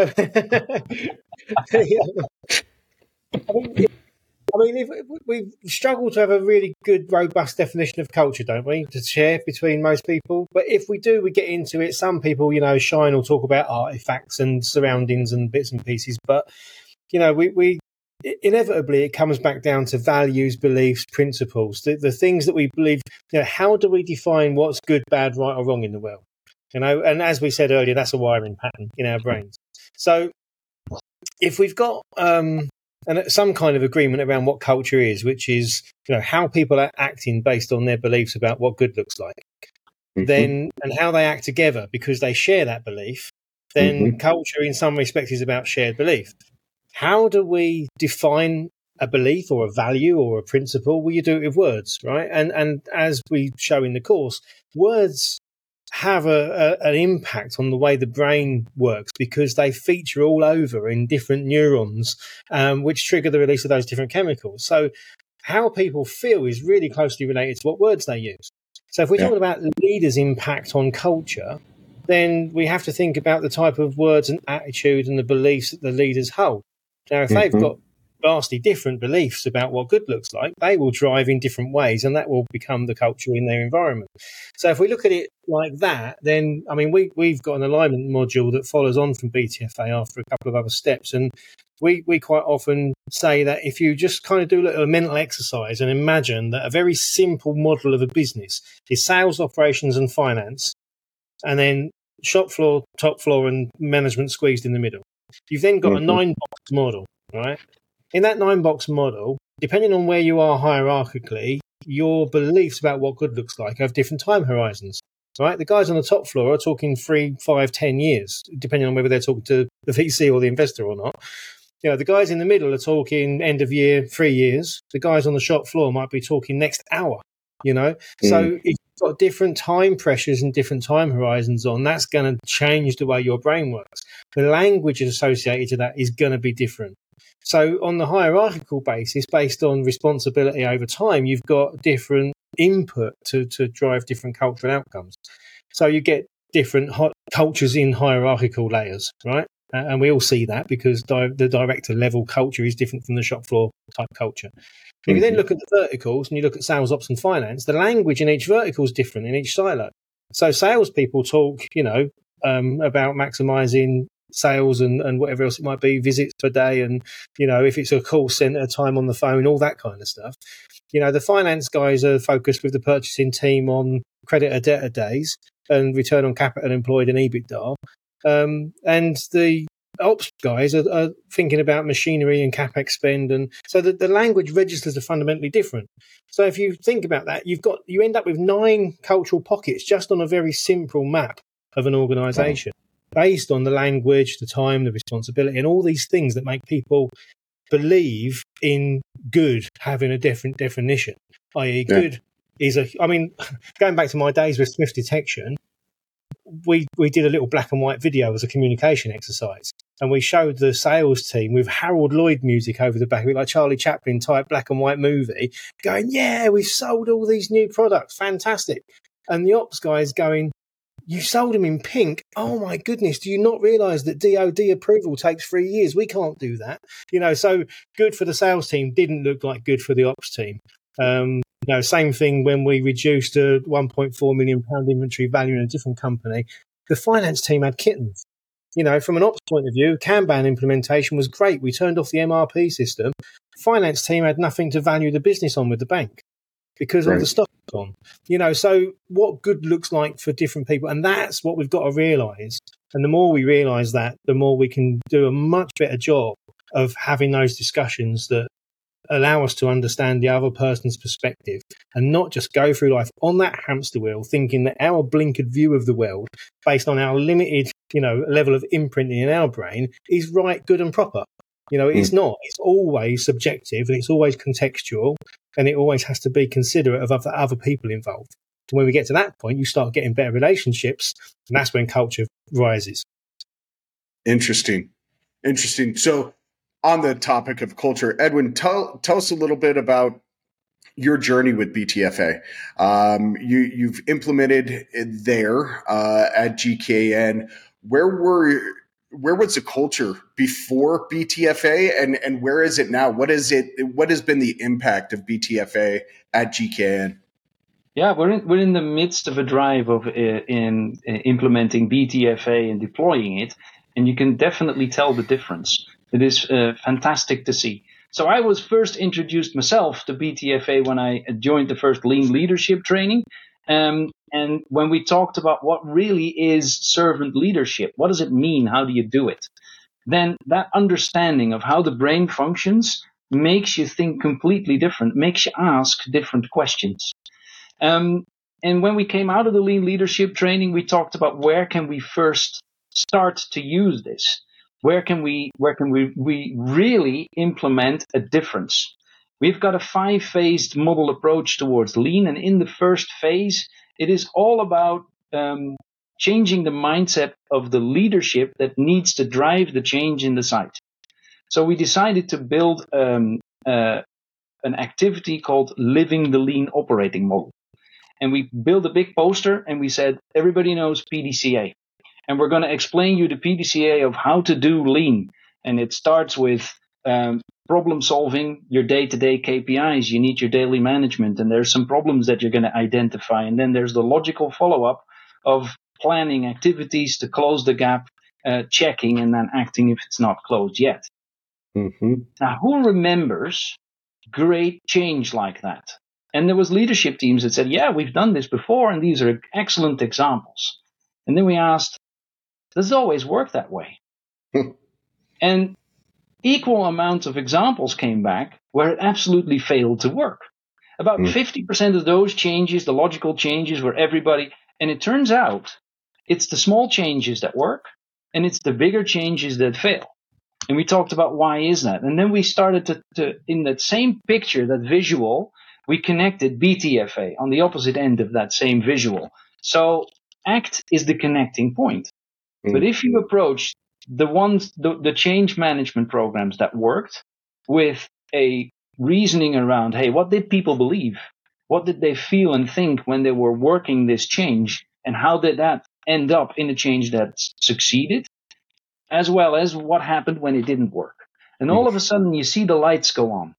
I mean, if, we struggle to have a really good, robust definition of culture, don't we, to share between most people? But if we do, we get into it. Some people, you know, Schein or talk about artifacts and surroundings and bits and pieces. But, you know, we, we inevitably it comes back down to values, beliefs, principles, the, the things that we believe. You know, how do we define what's good, bad, right, or wrong in the world? You know, and as we said earlier, that's a wiring pattern in our brains. So if we've got um, and some kind of agreement around what culture is, which is you know how people are acting based on their beliefs about what good looks like. Mm-hmm. Then and how they act together because they share that belief. Then mm-hmm. culture, in some respects, is about shared belief. How do we define a belief or a value or a principle? Well, you do it with words, right? And and as we show in the course, words have a, a, an impact on the way the brain works because they feature all over in different neurons, um, which trigger the release of those different chemicals. So, how people feel is really closely related to what words they use. So, if we're yeah. talking about leaders' impact on culture, then we have to think about the type of words and attitude and the beliefs that the leaders hold. Now, if mm-hmm. they've got vastly different beliefs about what good looks like, they will drive in different ways and that will become the culture in their environment. So if we look at it like that, then I mean we we've got an alignment module that follows on from BTFA after a couple of other steps. And we, we quite often say that if you just kind of do a little mental exercise and imagine that a very simple model of a business is sales, operations and finance, and then shop floor, top floor and management squeezed in the middle. You've then got mm-hmm. a nine box model, right? in that nine box model, depending on where you are hierarchically, your beliefs about what good looks like have different time horizons. right? The guys on the top floor are talking three, five, ten years, depending on whether they're talking to the VC or the investor or not. You know, the guys in the middle are talking end of year, three years. The guys on the shop floor might be talking next hour. You know, mm. so if got different time pressures and different time horizons on, that's going to change the way your brain works. The language associated to that is going to be different. So, on the hierarchical basis, based on responsibility over time, you've got different input to, to drive different cultural outcomes. So, you get different cultures in hierarchical layers, right? Uh, and we all see that because di- the director level culture is different from the shop floor type culture. If you then mm-hmm. look at the verticals and you look at sales ops and finance, the language in each vertical is different in each silo. So salespeople talk, you know, um, about maximizing sales and, and whatever else it might be, visits per day, and you know if it's a call center, time on the phone, all that kind of stuff. You know, the finance guys are focused with the purchasing team on creditor debtor days and return on capital employed and EBITDA, um, and the ops guys are, are, thinking about machinery and capex spend, and so the, the language registers are fundamentally different. So if you think about that, you've got you end up with nine cultural pockets just on a very simple map of an organisation based on the language, the time, the responsibility, and all these things that make people believe in good having a different definition, i.e., yeah. good is a. I mean, going back to my days with Swift Detection, we we did a little black and white video as a communication exercise, and we showed the sales team with Harold Lloyd music over the back of it, like Charlie Chaplin type black and white movie, going, "Yeah, we've sold all these new products, fantastic," and the ops guys going, you sold them in pink. Oh my goodness. Do you not realize that DOD approval takes three years? We can't do that. You know, so good for the sales team didn't look like good for the ops team. Um, you know, same thing when we reduced a 1.4 million pound inventory value in a different company. The finance team had kittens. You know, from an ops point of view, Kanban implementation was great. We turned off the MRP system. Finance team had nothing to value the business on with the bank because right. all the stuff on. You know, so what good looks like for different people, and that's what we've got to realise. And the more we realise that, the more we can do a much better job of having those discussions that allow us to understand the other person's perspective and not just go through life on that hamster wheel thinking that our blinkered view of the world based on our limited you know level of imprinting in our brain is right good and proper you know, it's mm. not. It's always subjective and it's always contextual and it always has to be considerate of other, other people involved. And when we get to that point, you start getting better relationships and that's when culture rises. Interesting. Interesting. So, on the topic of culture, Edwin, tell, tell us a little bit about your journey with BTFA. Um, you, you've implemented it there uh, at GKN. Where were where was the culture before BTFA and and where is it now? What is it? What has been the impact of BTFA at GKN? Yeah, we're in, we're in the midst of a drive of uh, in uh, implementing BTFA and deploying it, and you can definitely tell the difference. It is uh, fantastic to see. So I was first introduced myself to BTFA when I joined the first Lean Leadership training, um, and when we talked about what really is servant leadership, what does it mean? How do you do it? Then that understanding of how the brain functions makes you think completely different, makes you ask different questions. Um, and when we came out of the lean leadership training, we talked about where can we first start to use this? Where can we, where can we, we really implement a difference? We've got a five phased model approach towards lean. And in the first phase, it is all about um, changing the mindset of the leadership that needs to drive the change in the site. So we decided to build um, uh, an activity called Living the Lean Operating Model. And we built a big poster and we said, everybody knows PDCA. And we're going to explain you the PDCA of how to do lean. And it starts with um, problem solving your day to day KPIs. You need your daily management, and there's some problems that you're going to identify. And then there's the logical follow up of planning activities to close the gap, uh, checking, and then acting if it's not closed yet. Mm-hmm. Now, who remembers great change like that? And there was leadership teams that said, yeah, we've done this before, and these are excellent examples. And then we asked, does it always work that way? and equal amounts of examples came back where it absolutely failed to work. About mm. 50% of those changes, the logical changes where everybody, And it turns out it's the small changes that work and it's the bigger changes that fail. And we talked about why is that? And then we started to, to in that same picture, that visual, we connected BTFA on the opposite end of that same visual. So ACT is the connecting point. Mm. But if you approach the ones, the, the change management programs that worked with a reasoning around, hey, what did people believe? What did they feel and think when they were working this change? And how did that end up in a change that succeeded? As well as what happened when it didn't work. And all of a sudden you see the lights go on.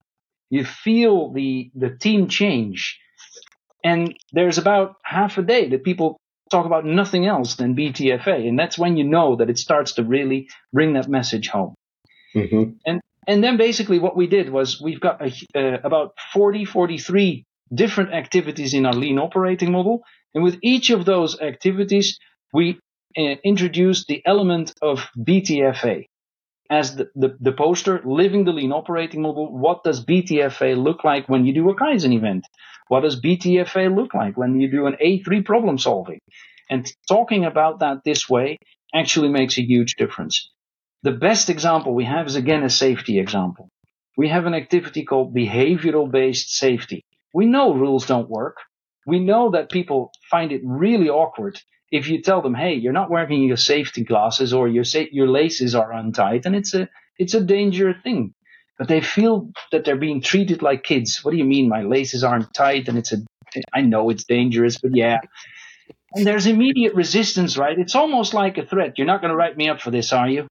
You feel the, the team change. And there's about half a day that people talk about nothing else than BTFA. And that's when you know that it starts to really bring that message home. Mm-hmm. And and then basically what we did was we've got a, uh, about 40, 43 different activities in our lean operating model. And with each of those activities, we uh, introduced the element of BTFA as the, the, the, poster, living the lean operating model. What does BTFA look like when you do a Kaizen event? What does BTFA look like when you do an A3 problem solving? And talking about that this way actually makes a huge difference. The best example we have is again a safety example. We have an activity called behavioral based safety. We know rules don't work. We know that people find it really awkward if you tell them, "Hey, you're not wearing your safety glasses or your sa- your laces are untied," and it's a it's a dangerous thing. But they feel that they're being treated like kids. What do you mean my laces aren't tight and it's a I know it's dangerous, but yeah. And there's immediate resistance, right? It's almost like a threat. You're not going to write me up for this, are you?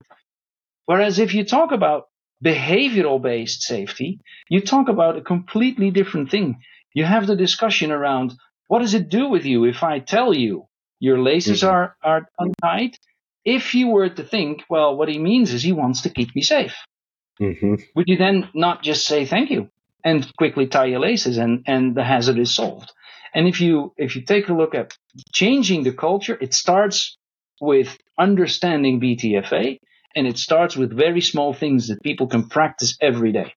Whereas if you talk about behavioral based safety, you talk about a completely different thing. You have the discussion around what does it do with you if I tell you your laces mm-hmm. are, are untied? If you were to think, well, what he means is he wants to keep me safe. Mm-hmm. Would you then not just say thank you and quickly tie your laces and, and the hazard is solved? And if you if you take a look at changing the culture, it starts with understanding BTFA and it starts with very small things that people can practice every day.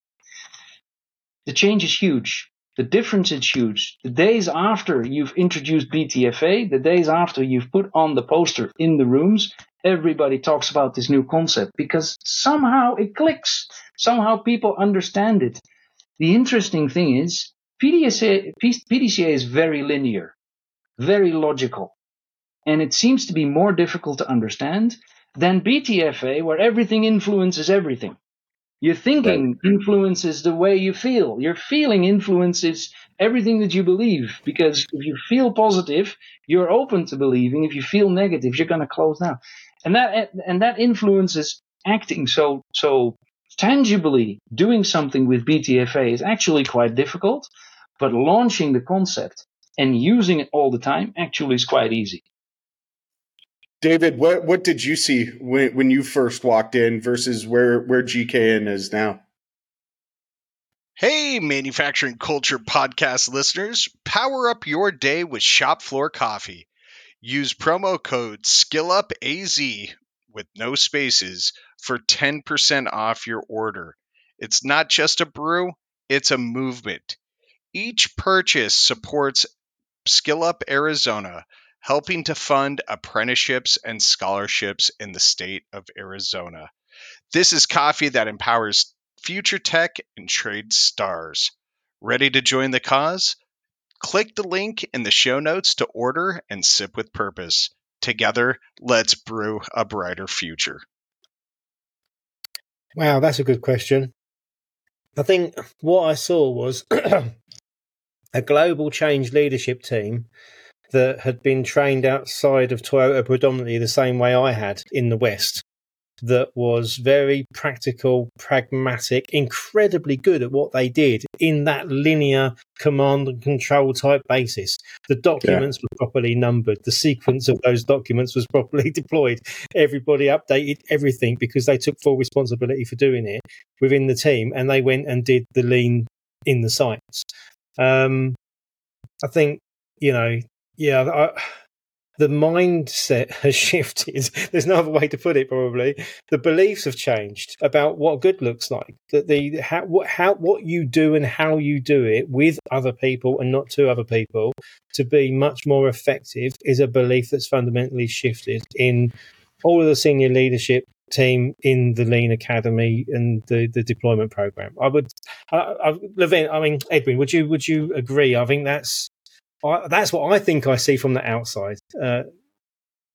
The change is huge. The difference is huge. The days after you've introduced BTFA, the days after you've put on the poster in the rooms, everybody talks about this new concept because somehow it clicks. Somehow people understand it. The interesting thing is PDCA, PDCA is very linear, very logical, and it seems to be more difficult to understand than BTFA, where everything influences everything. Your thinking right. influences the way you feel. Your feeling influences everything that you believe. Because if you feel positive, you're open to believing. If you feel negative, you're going to close down. And that, and that influences acting. So, so tangibly doing something with BTFA is actually quite difficult, but launching the concept and using it all the time actually is quite easy. David, what what did you see when when you first walked in versus where where GKN is now? Hey, manufacturing culture podcast listeners, power up your day with shop floor coffee. Use promo code SkillUpAZ with no spaces for 10% off your order. It's not just a brew, it's a movement. Each purchase supports SkillUp Arizona helping to fund apprenticeships and scholarships in the state of Arizona. This is coffee that empowers future tech and trade stars. Ready to join the cause? Click the link in the show notes to order and sip with purpose. Together, let's brew a brighter future. Wow, that's a good question. I think what I saw was a global change leadership team that had been trained outside of Toyota predominantly the same way I had in the West, that was very practical, pragmatic, incredibly good at what they did in that linear command and control type basis. The documents yeah. were properly numbered, the sequence of those documents was properly deployed. Everybody updated everything because they took full responsibility for doing it within the team and they went and did the lean in the sites. Um, I think, you know, yeah, I, the mindset has shifted. There's no other way to put it. Probably the beliefs have changed about what good looks like. That the how what how what you do and how you do it with other people and not to other people to be much more effective is a belief that's fundamentally shifted in all of the senior leadership team in the Lean Academy and the, the deployment program. I would, I, I, Levent, I mean Edwin, would you would you agree? I think that's I, that's what I think I see from the outside. Uh,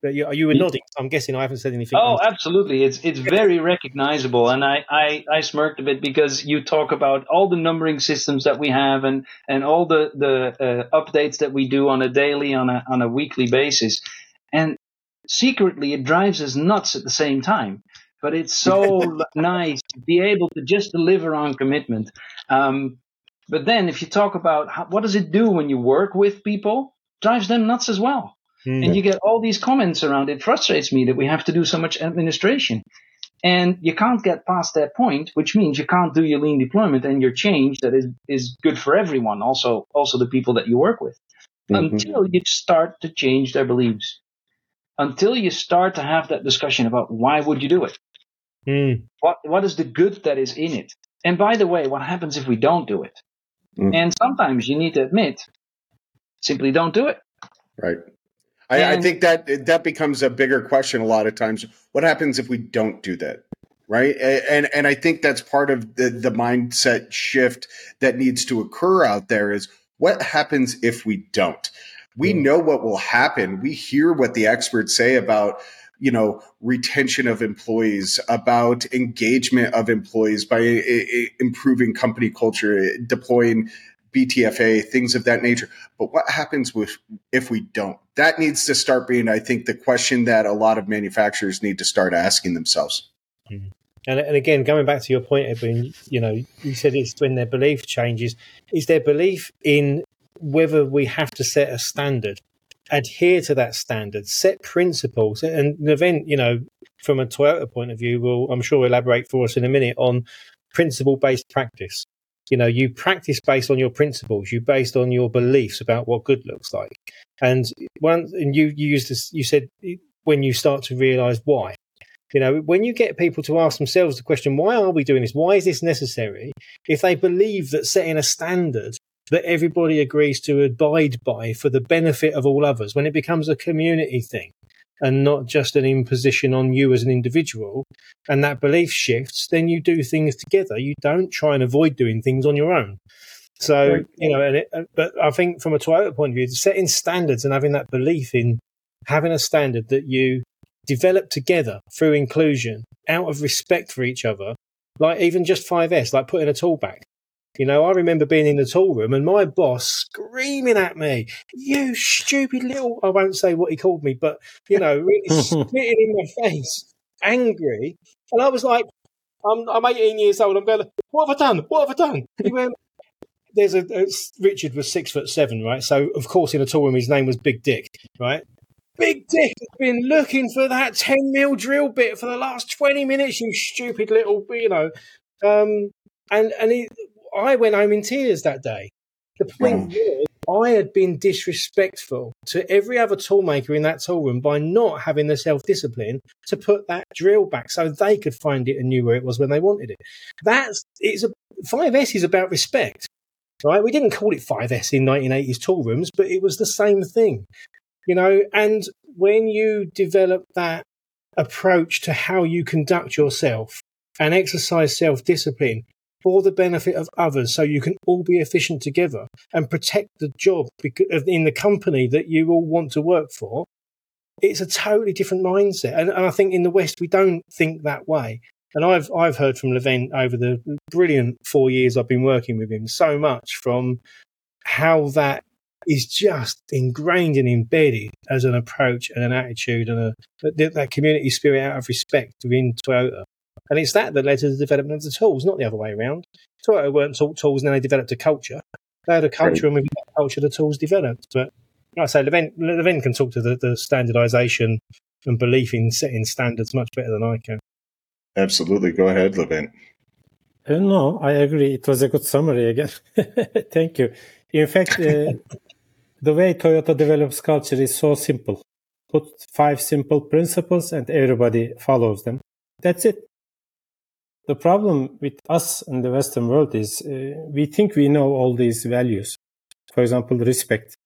but you, you were nodding. I'm guessing I haven't said anything. Oh, else. absolutely. It's it's very recognizable, and I, I, I smirked a bit because you talk about all the numbering systems that we have and and all the the uh, updates that we do on a daily, on a on a weekly basis, and secretly it drives us nuts at the same time. But it's so nice to be able to just deliver on commitment. Um, but then if you talk about how, what does it do when you work with people, drives them nuts as well. Mm. And you get all these comments around it. Frustrates me that we have to do so much administration. And you can't get past that point, which means you can't do your lean deployment and your change that is, is good for everyone, also also the people that you work with. Mm-hmm. Until you start to change their beliefs. Until you start to have that discussion about why would you do it? Mm. What what is the good that is in it? And by the way, what happens if we don't do it? Mm. And sometimes you need to admit, simply don't do it. Right. I, I, think that that becomes a bigger question a lot of times. What happens if we don't do that? Right. And and I think that's part of the, the mindset shift that needs to occur out there is what happens if we don't? We know what will happen. We hear what the experts say about you know retention of employees about engagement of employees by eh, eh, eh, improving company culture deploying btfa things of that nature. But what happens with if we don't? That needs to start being i think the question that a lot of manufacturers need to start asking themselves. Mm-hmm. and, and again going back to your point edwin you know you said it's when their belief changes. Is their belief in whether we have to set a standard adhere to that standard, set principles, and Levent, you know, from a Toyota point of view, will I'm sure elaborate for us in a minute on principle based practice. You know, you practice based on your principles, you based on your beliefs about what good looks like. And one, and you, you used this, you said when you start to realize why. You know, when you get people to ask themselves the question, why are we doing this? Why is this necessary? If they believe that setting a standard that everybody agrees to abide by for the benefit of all others, when it becomes a community thing and not just an imposition on you as an individual, and that belief shifts, then you do things together. You don't try and avoid doing things on your own. So, right. you know, it, uh, but I think from a Toyota point of view, setting standards and having that belief in having a standard that you develop together through inclusion out of respect for each other, like even just 5S, like putting a tool back. You know, I remember being in the tool room and my boss screaming at me, "You stupid little!" I won't say what he called me, but you know, really spitting in my face, angry. And I was like, "I'm, I'm 18 years old. I'm going, what have I done? What have I done?" He went, "There's a, a Richard was six foot seven, right? So of course, in a tool room, his name was Big Dick, right?" Big Dick has been looking for that 10 mil drill bit for the last 20 minutes, you stupid little, you know. Um, and and he, I went home in tears that day. The point mm. was, I had been disrespectful to every other toolmaker in that tool room by not having the self discipline to put that drill back so they could find it and knew where it was when they wanted it. That's it's a 5S is about respect, right? We didn't call it 5S in 1980s tool rooms, but it was the same thing, you know. And when you develop that approach to how you conduct yourself and exercise self discipline, for the benefit of others so you can all be efficient together and protect the job in the company that you all want to work for, it's a totally different mindset. And, I think in the West, we don't think that way. And I've, I've heard from Levent over the brilliant four years I've been working with him so much from how that is just ingrained and embedded as an approach and an attitude and a, that, that community spirit out of respect within Toyota. And it's that that led to the development of the tools, not the other way around. Toyota weren't taught tools and then they developed a culture. They had a culture, right. and with that culture, the tools developed. But like I say, Levent, Levent can talk to the, the standardization and belief in setting standards much better than I can. Absolutely. Go ahead, Levent. Uh, no, I agree. It was a good summary again. Thank you. In fact, uh, the way Toyota develops culture is so simple. put five simple principles and everybody follows them. That's it. The problem with us in the Western world is uh, we think we know all these values. For example, respect.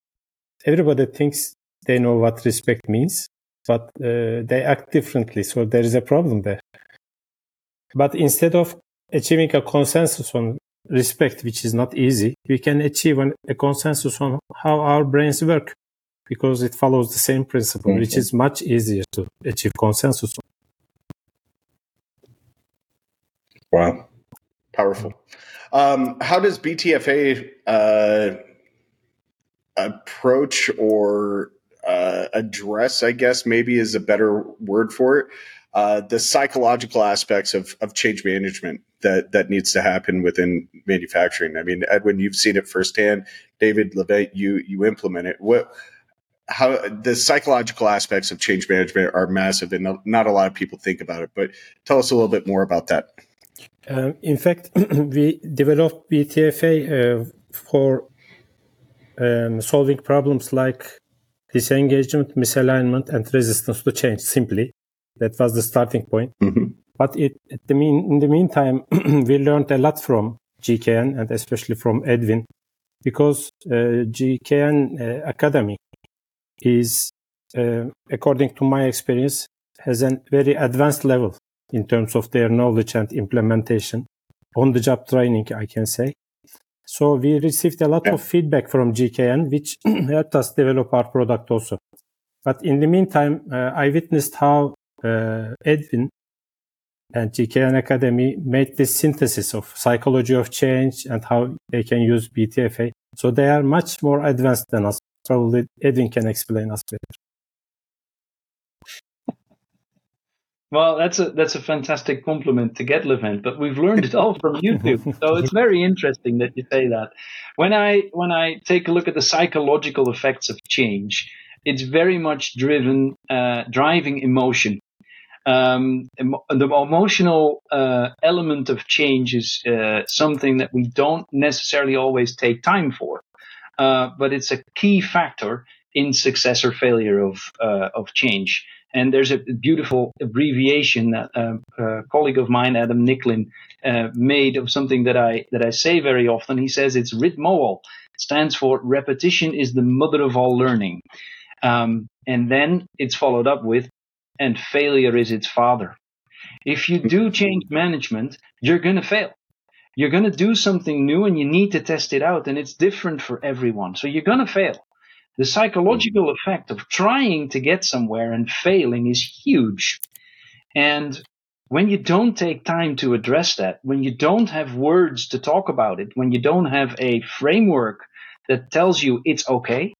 Everybody thinks they know what respect means, but uh, they act differently. So there is a problem there. But instead of achieving a consensus on respect, which is not easy, we can achieve an, a consensus on how our brains work because it follows the same principle, mm-hmm. which is much easier to achieve consensus Wow. Powerful. Um, how does BTFA uh, approach or uh, address, I guess maybe is a better word for it, uh, the psychological aspects of, of change management that, that needs to happen within manufacturing. I mean, Edwin, you've seen it firsthand. David Levent, you you implement it. What how the psychological aspects of change management are massive, and not a lot of people think about it. But tell us a little bit more about that. Um, in fact, we developed BTFA uh, for um, solving problems like disengagement, misalignment, and resistance to change. Simply, that was the starting point. Mm-hmm. But it, the mean, in the meantime, we learned a lot from GKN and especially from Edwin, because uh, GKN uh, Academy is, uh, according to my experience, has a very advanced level in terms of their knowledge and implementation on the job training, I can say. So we received a lot yeah. of feedback from GKN, which helped us develop our product also. But in the meantime, uh, I witnessed how uh, Edwin and GKN Academy made this synthesis of psychology of change and how they can use BTFA. So they are much more advanced than us. Probably Edwin can explain us better. Well, that's a that's a fantastic compliment to get, Levent, but we've learned it all from YouTube. so it's very interesting that you say that. When I when I take a look at the psychological effects of change, it's very much driven uh, driving emotion. Um, the emotional uh, element of change is uh, something that we don't necessarily always take time for, uh, but it's a key factor in success or failure of uh, of change. And there's a beautiful abbreviation that a colleague of mine, Adam Nicklin, uh, made of something that I that I say very often. He says it's RITMOAL. stands for repetition is the mother of all learning. Um, and then it's followed up with, and failure is its father. If you do change management, you're going to fail. You're going to do something new and you need to test it out, and it's different for everyone. So you're going to fail. The psychological effect of trying to get somewhere and failing is huge. And when you don't take time to address that, when you don't have words to talk about it, when you don't have a framework that tells you it's okay,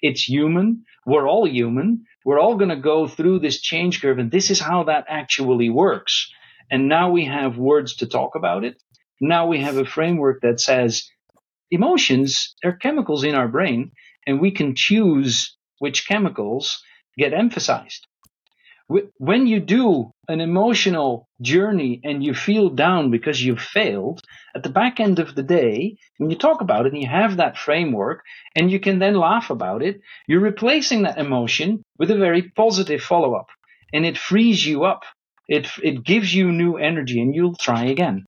it's human, we're all human, we're all going to go through this change curve, and this is how that actually works. And now we have words to talk about it. Now we have a framework that says emotions are chemicals in our brain and we can choose which chemicals get emphasized. When you do an emotional journey and you feel down because you've failed, at the back end of the day, when you talk about it and you have that framework and you can then laugh about it, you're replacing that emotion with a very positive follow up and it frees you up. It, it gives you new energy and you'll try again.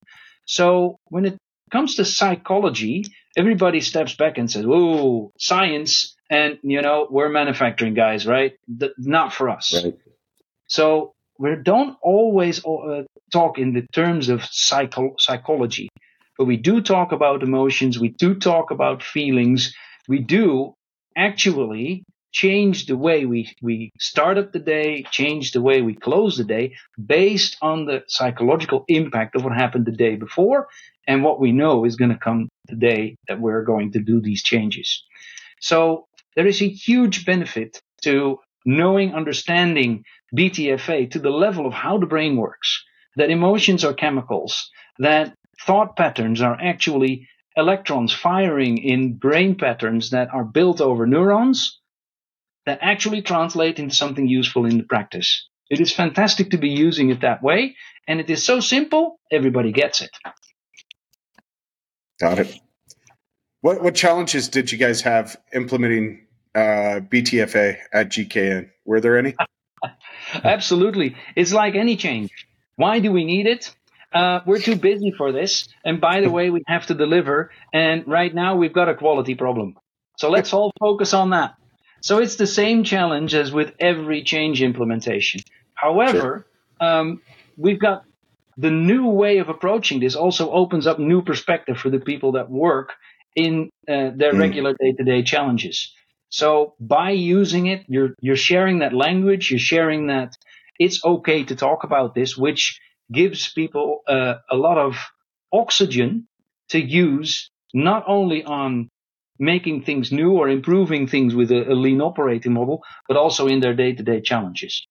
So when it comes to psychology, everybody steps back and says, "Oh, science," and you know we're manufacturing guys, right? The, not for us. Right. So we don't always uh, talk in the terms of psycho- psychology, but we do talk about emotions. We do talk about feelings. We do actually change the way we, we start up the day, change the way we close the day based on the psychological impact of what happened the day before and what we know is going to come today that we're going to do these changes. So there is a huge benefit to knowing, understanding BTFA to the level of how the brain works, that emotions are chemicals, that thought patterns are actually electrons firing in brain patterns that are built over neurons that actually translate into something useful in the practice. It is fantastic to be using it that way, and it is so simple, everybody gets it. Got it. What what challenges did you guys have implementing uh, BTFA at GKN? Were there any? Absolutely. It's like any change. Why do we need it? Uh, we're too busy for this. And by the way, we have to deliver. And right now we've got a quality problem. So let's all focus on that. So it's the same challenge as with every change implementation. However, sure. um, we've got the new way of approaching this also opens up new perspective for the people that work in uh, their mm. regular day-to-day challenges. So by using it, you're you're sharing that language, you're sharing that it's okay to talk about this, which gives people uh, a lot of oxygen to use not only on making things new or improving things with a, a lean operating model, but also in their day-to-day challenges.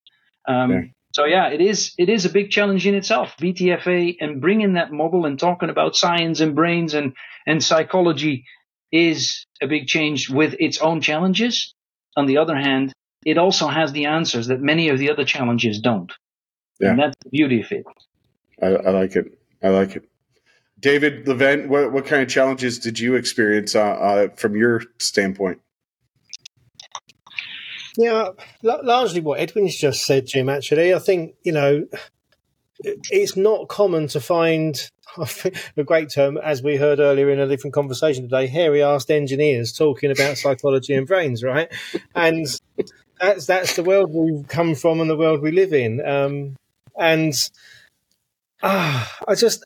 Um, yeah. So yeah, it is it is a big challenge in itself. BTFA and bringing that model and talking about science and brains and and psychology is a big change with its own challenges. On the other hand, it also has the answers that many of the other challenges don't. Yeah. And that's the beauty of it. I, I like it. I like it. David Levent, what, what kind of challenges did you experience uh, uh, from your standpoint? Yeah, largely what Edwin's just said, Jim. Actually, I think you know it's not common to find a great term, as we heard earlier in a different conversation today. Hairy asked engineers talking about psychology and brains, right? And that's that's the world we've come from and the world we live in. Um, and ah, I just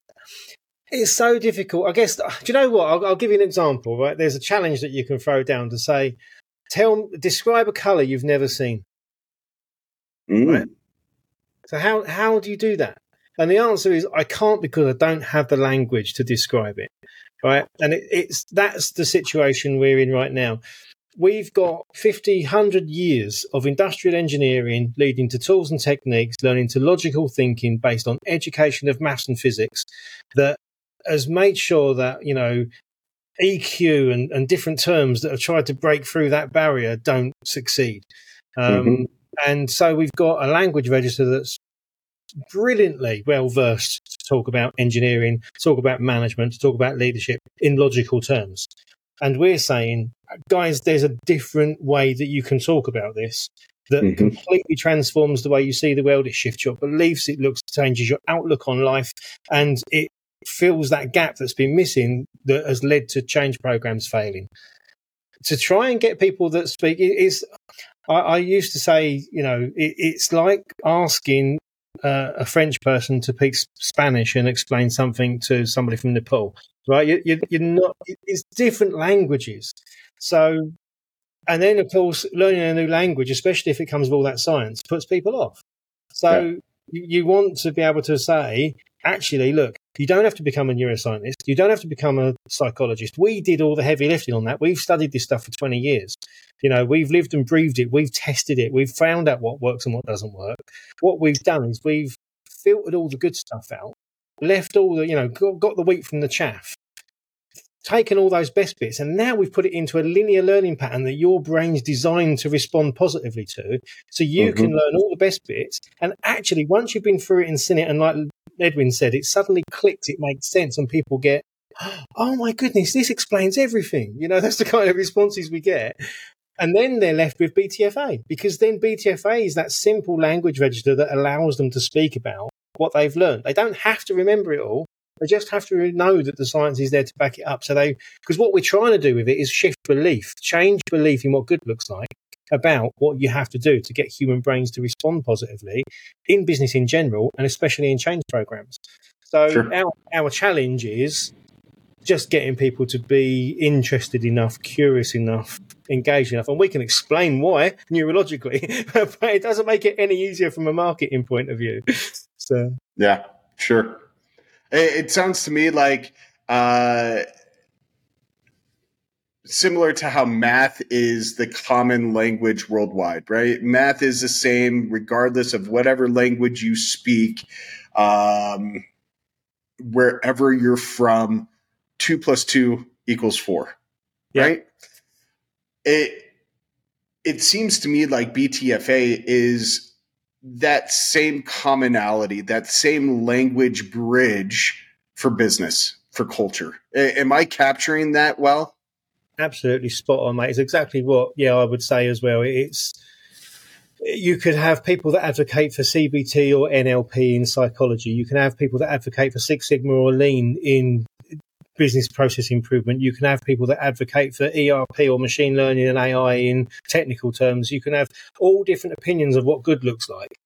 it's so difficult. I guess. Do you know what? I'll, I'll, give you an example. Right, there's a challenge that you can throw down to say, tell, describe a color you've never seen. Mm. Right. So how how do you do that? And the answer is I can't because I don't have the language to describe it. Right, and it, it's that's the situation we're in right now. We've got 50, 100 years of industrial engineering leading to tools and techniques, learning to logical thinking based on education of maths and physics that has made sure that, you know, EQ and, and different terms that have tried to break through that barrier don't succeed. Um, mm-hmm. And so we've got a language register that's brilliantly well versed to talk about engineering, talk about management, to talk about leadership in logical terms. And we're saying, guys, there's a different way that you can talk about this that mm-hmm. completely transforms the way you see the world. It shifts your beliefs, it looks changes your outlook on life, and it fills that gap that's been missing that has led to change programs failing. To try and get people that speak is, I, I used to say, you know, it, it's like asking uh, a French person to speak Spanish and explain something to somebody from Nepal, right? You, you, you're not. It's different languages, so. And then, of course, learning a new language, especially if it comes with all that science, puts people off. So yeah. you want to be able to say, actually, look, you don't have to become a neuroscientist. You don't have to become a psychologist. We did all the heavy lifting on that. We've studied this stuff for 20 years. You know, we've lived and breathed it. We've tested it. We've found out what works and what doesn't work. What we've done is we've filtered all the good stuff out, left all the, you know, got, got the wheat from the chaff, taken all those best bits, and now we've put it into a linear learning pattern that your brain's designed to respond positively to. So you mm-hmm. can learn all the best bits. And actually, once you've been through it and seen it, and like Edwin said, it suddenly clicks, it makes sense, and people get, oh my goodness, this explains everything. You know, that's the kind of responses we get. And then they're left with BTFA because then BTFA is that simple language register that allows them to speak about what they've learned. They don't have to remember it all. They just have to know that the science is there to back it up. So they, because what we're trying to do with it is shift belief, change belief in what good looks like about what you have to do to get human brains to respond positively in business in general and especially in change programs. So sure. our, our challenge is just getting people to be interested enough, curious enough, engaged enough, and we can explain why neurologically, but it doesn't make it any easier from a marketing point of view. So yeah, sure. It, sounds to me like uh, similar to how math is the common language worldwide, right? Math is the same regardless of whatever language you speak, um, wherever you're from. Two plus two equals four, yeah. right? It it seems to me like BTFA is that same commonality, that same language bridge for business, for culture. A- am I capturing that well? Absolutely spot on, mate. It's exactly what, yeah, I would say as well. It's you could have people that advocate for CBT or NLP in psychology. You can have people that advocate for Six Sigma or Lean in business process improvement. You can have people that advocate for ERP or machine learning and AI in technical terms. You can have all different opinions of what good looks like.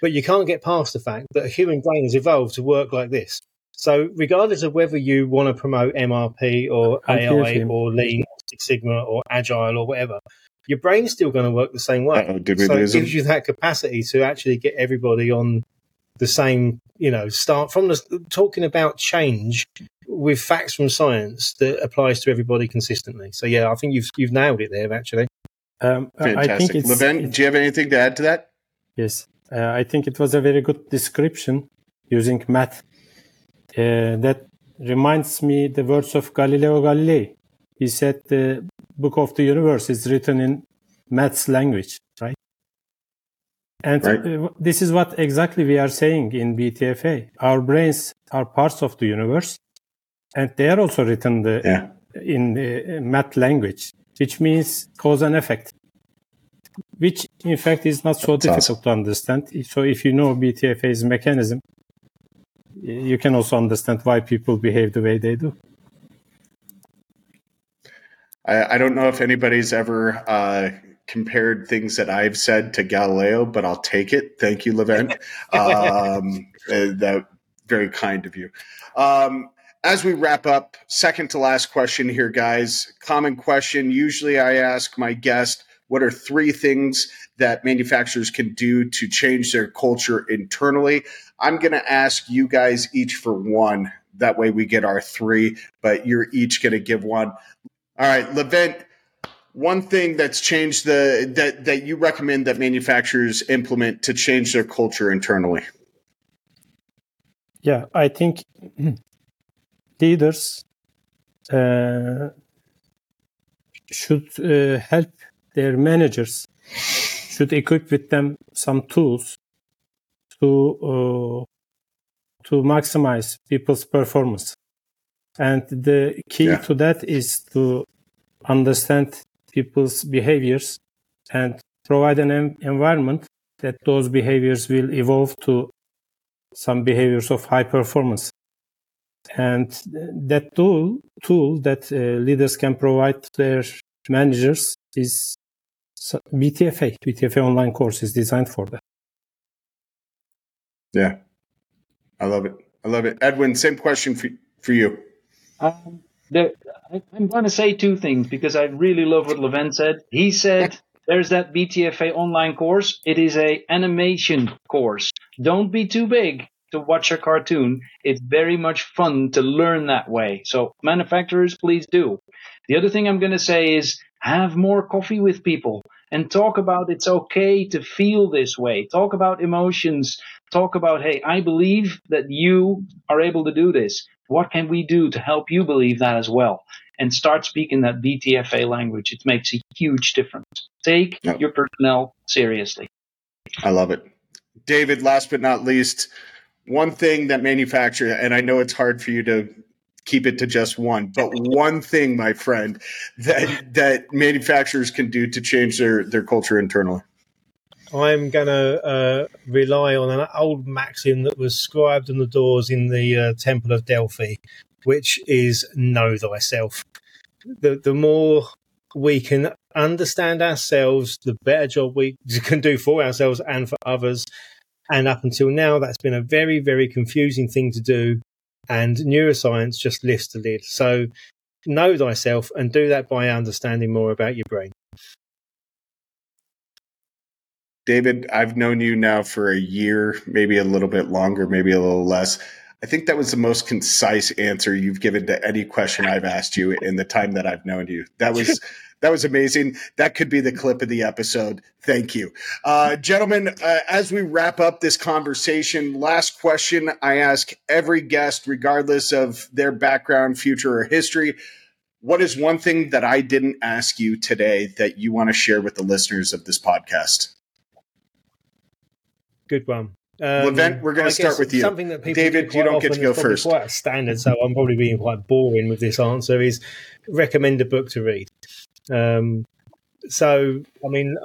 But you can't get past the fact that a human brain has evolved to work like this. So, regardless of whether you want to promote MRP or AI or Lean, or Six Sigma or Agile or whatever, your brain's still going to work the same way. so it gives you that capacity to actually get everybody on the same, you know, start from the talking about change with facts from science that applies to everybody consistently. So yeah, I think you've you've nailed it there actually. Um, Fantastic. I think it's, Levent, do you have anything to add to that? Yes, uh, I think it was a very good description using math. Uh, that reminds me the words of Galileo Galilei. He said the book of the universe is written in maths language, right? And right. Uh, this is what exactly we are saying in BTFA. Our brains are parts of the universe, and they are also written the, yeah. in the math language, which means cause and effect, which in fact is not so That's difficult awesome. to understand. So if you know BTFA's mechanism, you can also understand why people behave the way they do. I, I don't know if anybody's ever uh, compared things that I've said to Galileo, but I'll take it. Thank you, Levent. um, uh, that very kind of you. Um, as we wrap up, second to last question here, guys. Common question. Usually I ask my guest, what are three things that manufacturers can do to change their culture internally? I'm going to ask you guys each for one. That way we get our three, but you're each going to give one. All right, Levent, one thing that's changed the that that you recommend that manufacturers implement to change their culture internally. Yeah, I think leaders uh, should uh, help their managers, should equip with them some tools to uh, to maximize people's performance. And the key yeah. to that is to understand people's behaviors and provide an em- environment that those behaviors will evolve to some behaviors of high performance. And that tool, tool that uh, leaders can provide to their managers is BTFA. BTFA online course is designed for that. Yeah, I love it. I love it. Edwin, same question for, for you. Um, there, I'm going to say two things because I really love what Levent said. He said there's that BTFA online course. It is a animation course. Don't be too big to watch a cartoon. It's very much fun to learn that way. So manufacturers, please do. The other thing I'm going to say is have more coffee with people and talk about it's okay to feel this way. Talk about emotions. Talk about, hey, I believe that you are able to do this. What can we do to help you believe that as well? And start speaking that BTFA language. It makes a huge difference. Take yep. your personnel seriously. I love it. David, last but not least, one thing that manufacturer, and I know it's hard for you to keep it to just one, but one thing, my friend, that that manufacturers can do to change their their culture internally. I'm going to uh, rely on an old maxim that was scribed on the doors in the uh, Temple of Delphi, which is know thyself. The the more we can understand ourselves, the better job we can do for ourselves and for others. And up until now, that's been a very, very confusing thing to do. And neuroscience just lifts the lid. So know thyself and do that by understanding more about your brain. David, I've known you now for a year, maybe a little bit longer, maybe a little less. I think that was the most concise answer you've given to any question I've asked you in the time that I've known you. That was that was amazing. That could be the clip of the episode. Thank you, uh, gentlemen. Uh, as we wrap up this conversation, last question I ask every guest, regardless of their background, future, or history. What is one thing that I didn't ask you today that you want to share with the listeners of this podcast? Good one. Um, Levent, we're going to start with you. Something that people David, do you don't get to go first. Quite standard, so I'm probably being quite boring with this answer. Is recommend a book to read. Um, so, I mean,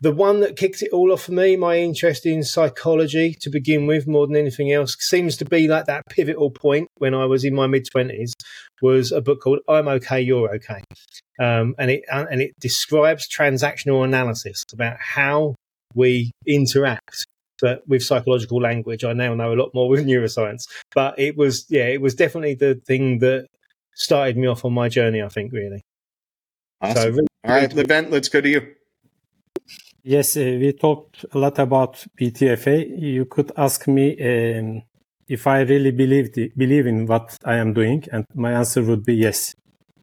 the one that kicked it all off for me, my interest in psychology to begin with, more than anything else, seems to be like that pivotal point when I was in my mid twenties. Was a book called "I'm Okay, You're Okay," um, and it and it describes transactional analysis about how we interact but with psychological language. I now know a lot more with neuroscience. But it was, yeah, it was definitely the thing that started me off on my journey, I think, really. Awesome. So, really, All right, Levent, let's go to you. Yes, uh, we talked a lot about BTFA. You could ask me um, if I really believe the, believe in what I am doing, and my answer would be yes.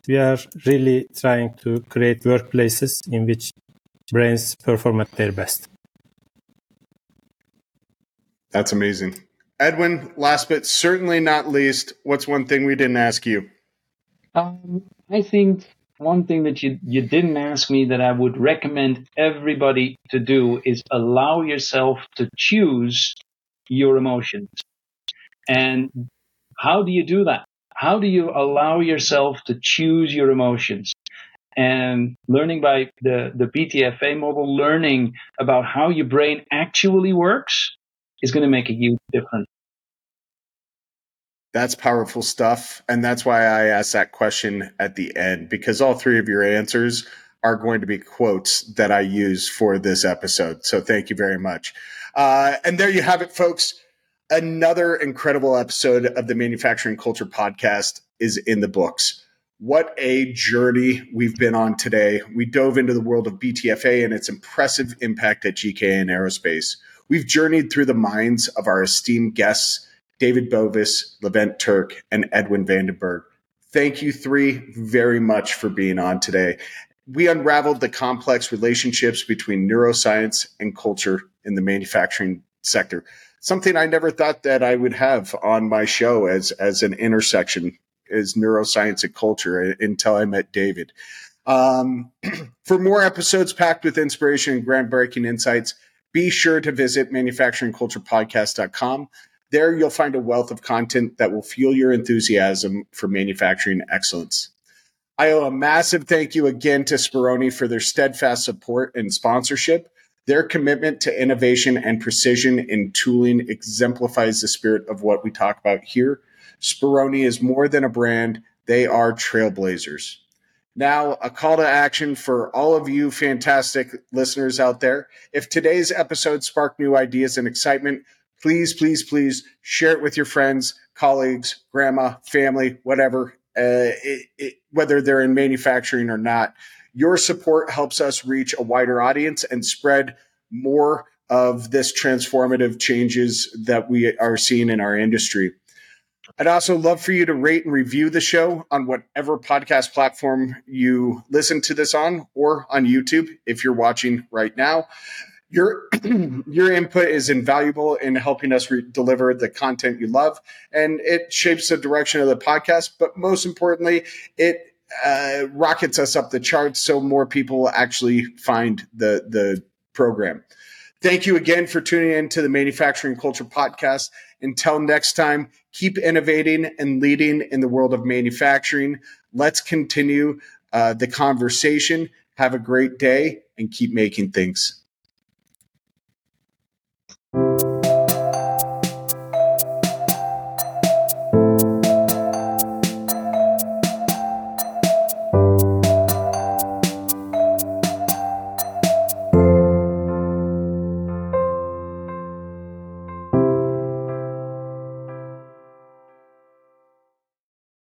We are really trying to create workplaces in which brains perform at their best. That's amazing. Edwin, last but certainly not least, what's one thing we didn't ask you? Um, I think one thing that you, you didn't ask me that I would recommend everybody to do is allow yourself to choose your emotions. And how do you do that? How do you allow yourself to choose your emotions? And learning by the, the BTFA model, learning about how your brain actually works is going to make a huge difference. That's powerful stuff. And that's why I asked that question at the end, because all three of your answers are going to be quotes that I use for this episode. So thank you very much. Uh, and there you have it, folks. Another incredible episode of the Manufacturing Culture Podcast is in the books. What a journey we've been on today. We dove into the world of BTFA and its impressive impact at GKN Aerospace. We've journeyed through the minds of our esteemed guests David Bovis, Levent Turk, and Edwin van den Berg. Thank you three very much for being on today. We unraveled the complex relationships between neuroscience and culture in the manufacturing sector. Something I never thought that I would have on my show as as an intersection is neuroscience and culture until I met David. Um, for more episodes packed with inspiration and groundbreaking insights, be sure to visit manufacturingculturepodcast.com. There, you'll find a wealth of content that will fuel your enthusiasm for manufacturing excellence. I owe a massive thank you again to Speroni for their steadfast support and sponsorship. Their commitment to innovation and precision in tooling exemplifies the spirit of what we talk about here. Speroni is more than a brand, they are trailblazers. Now, a call to action for all of you fantastic listeners out there. If today's episode sparked new ideas and excitement, please, please, please share it with your friends, colleagues, grandma, family, whatever, uh, it, it, whether they're in manufacturing or not. Your support helps us reach a wider audience and spread more of this transformative changes that we are seeing in our industry. I'd also love for you to rate and review the show on whatever podcast platform you listen to this on or on YouTube if you're watching right now your your input is invaluable in helping us re- deliver the content you love and it shapes the direction of the podcast but most importantly it uh, rockets us up the charts so more people actually find the the program. Thank you again for tuning in to the manufacturing culture podcast. Until next time keep innovating and leading in the world of manufacturing. Let's continue uh, the conversation. Have a great day and keep making things Thank you.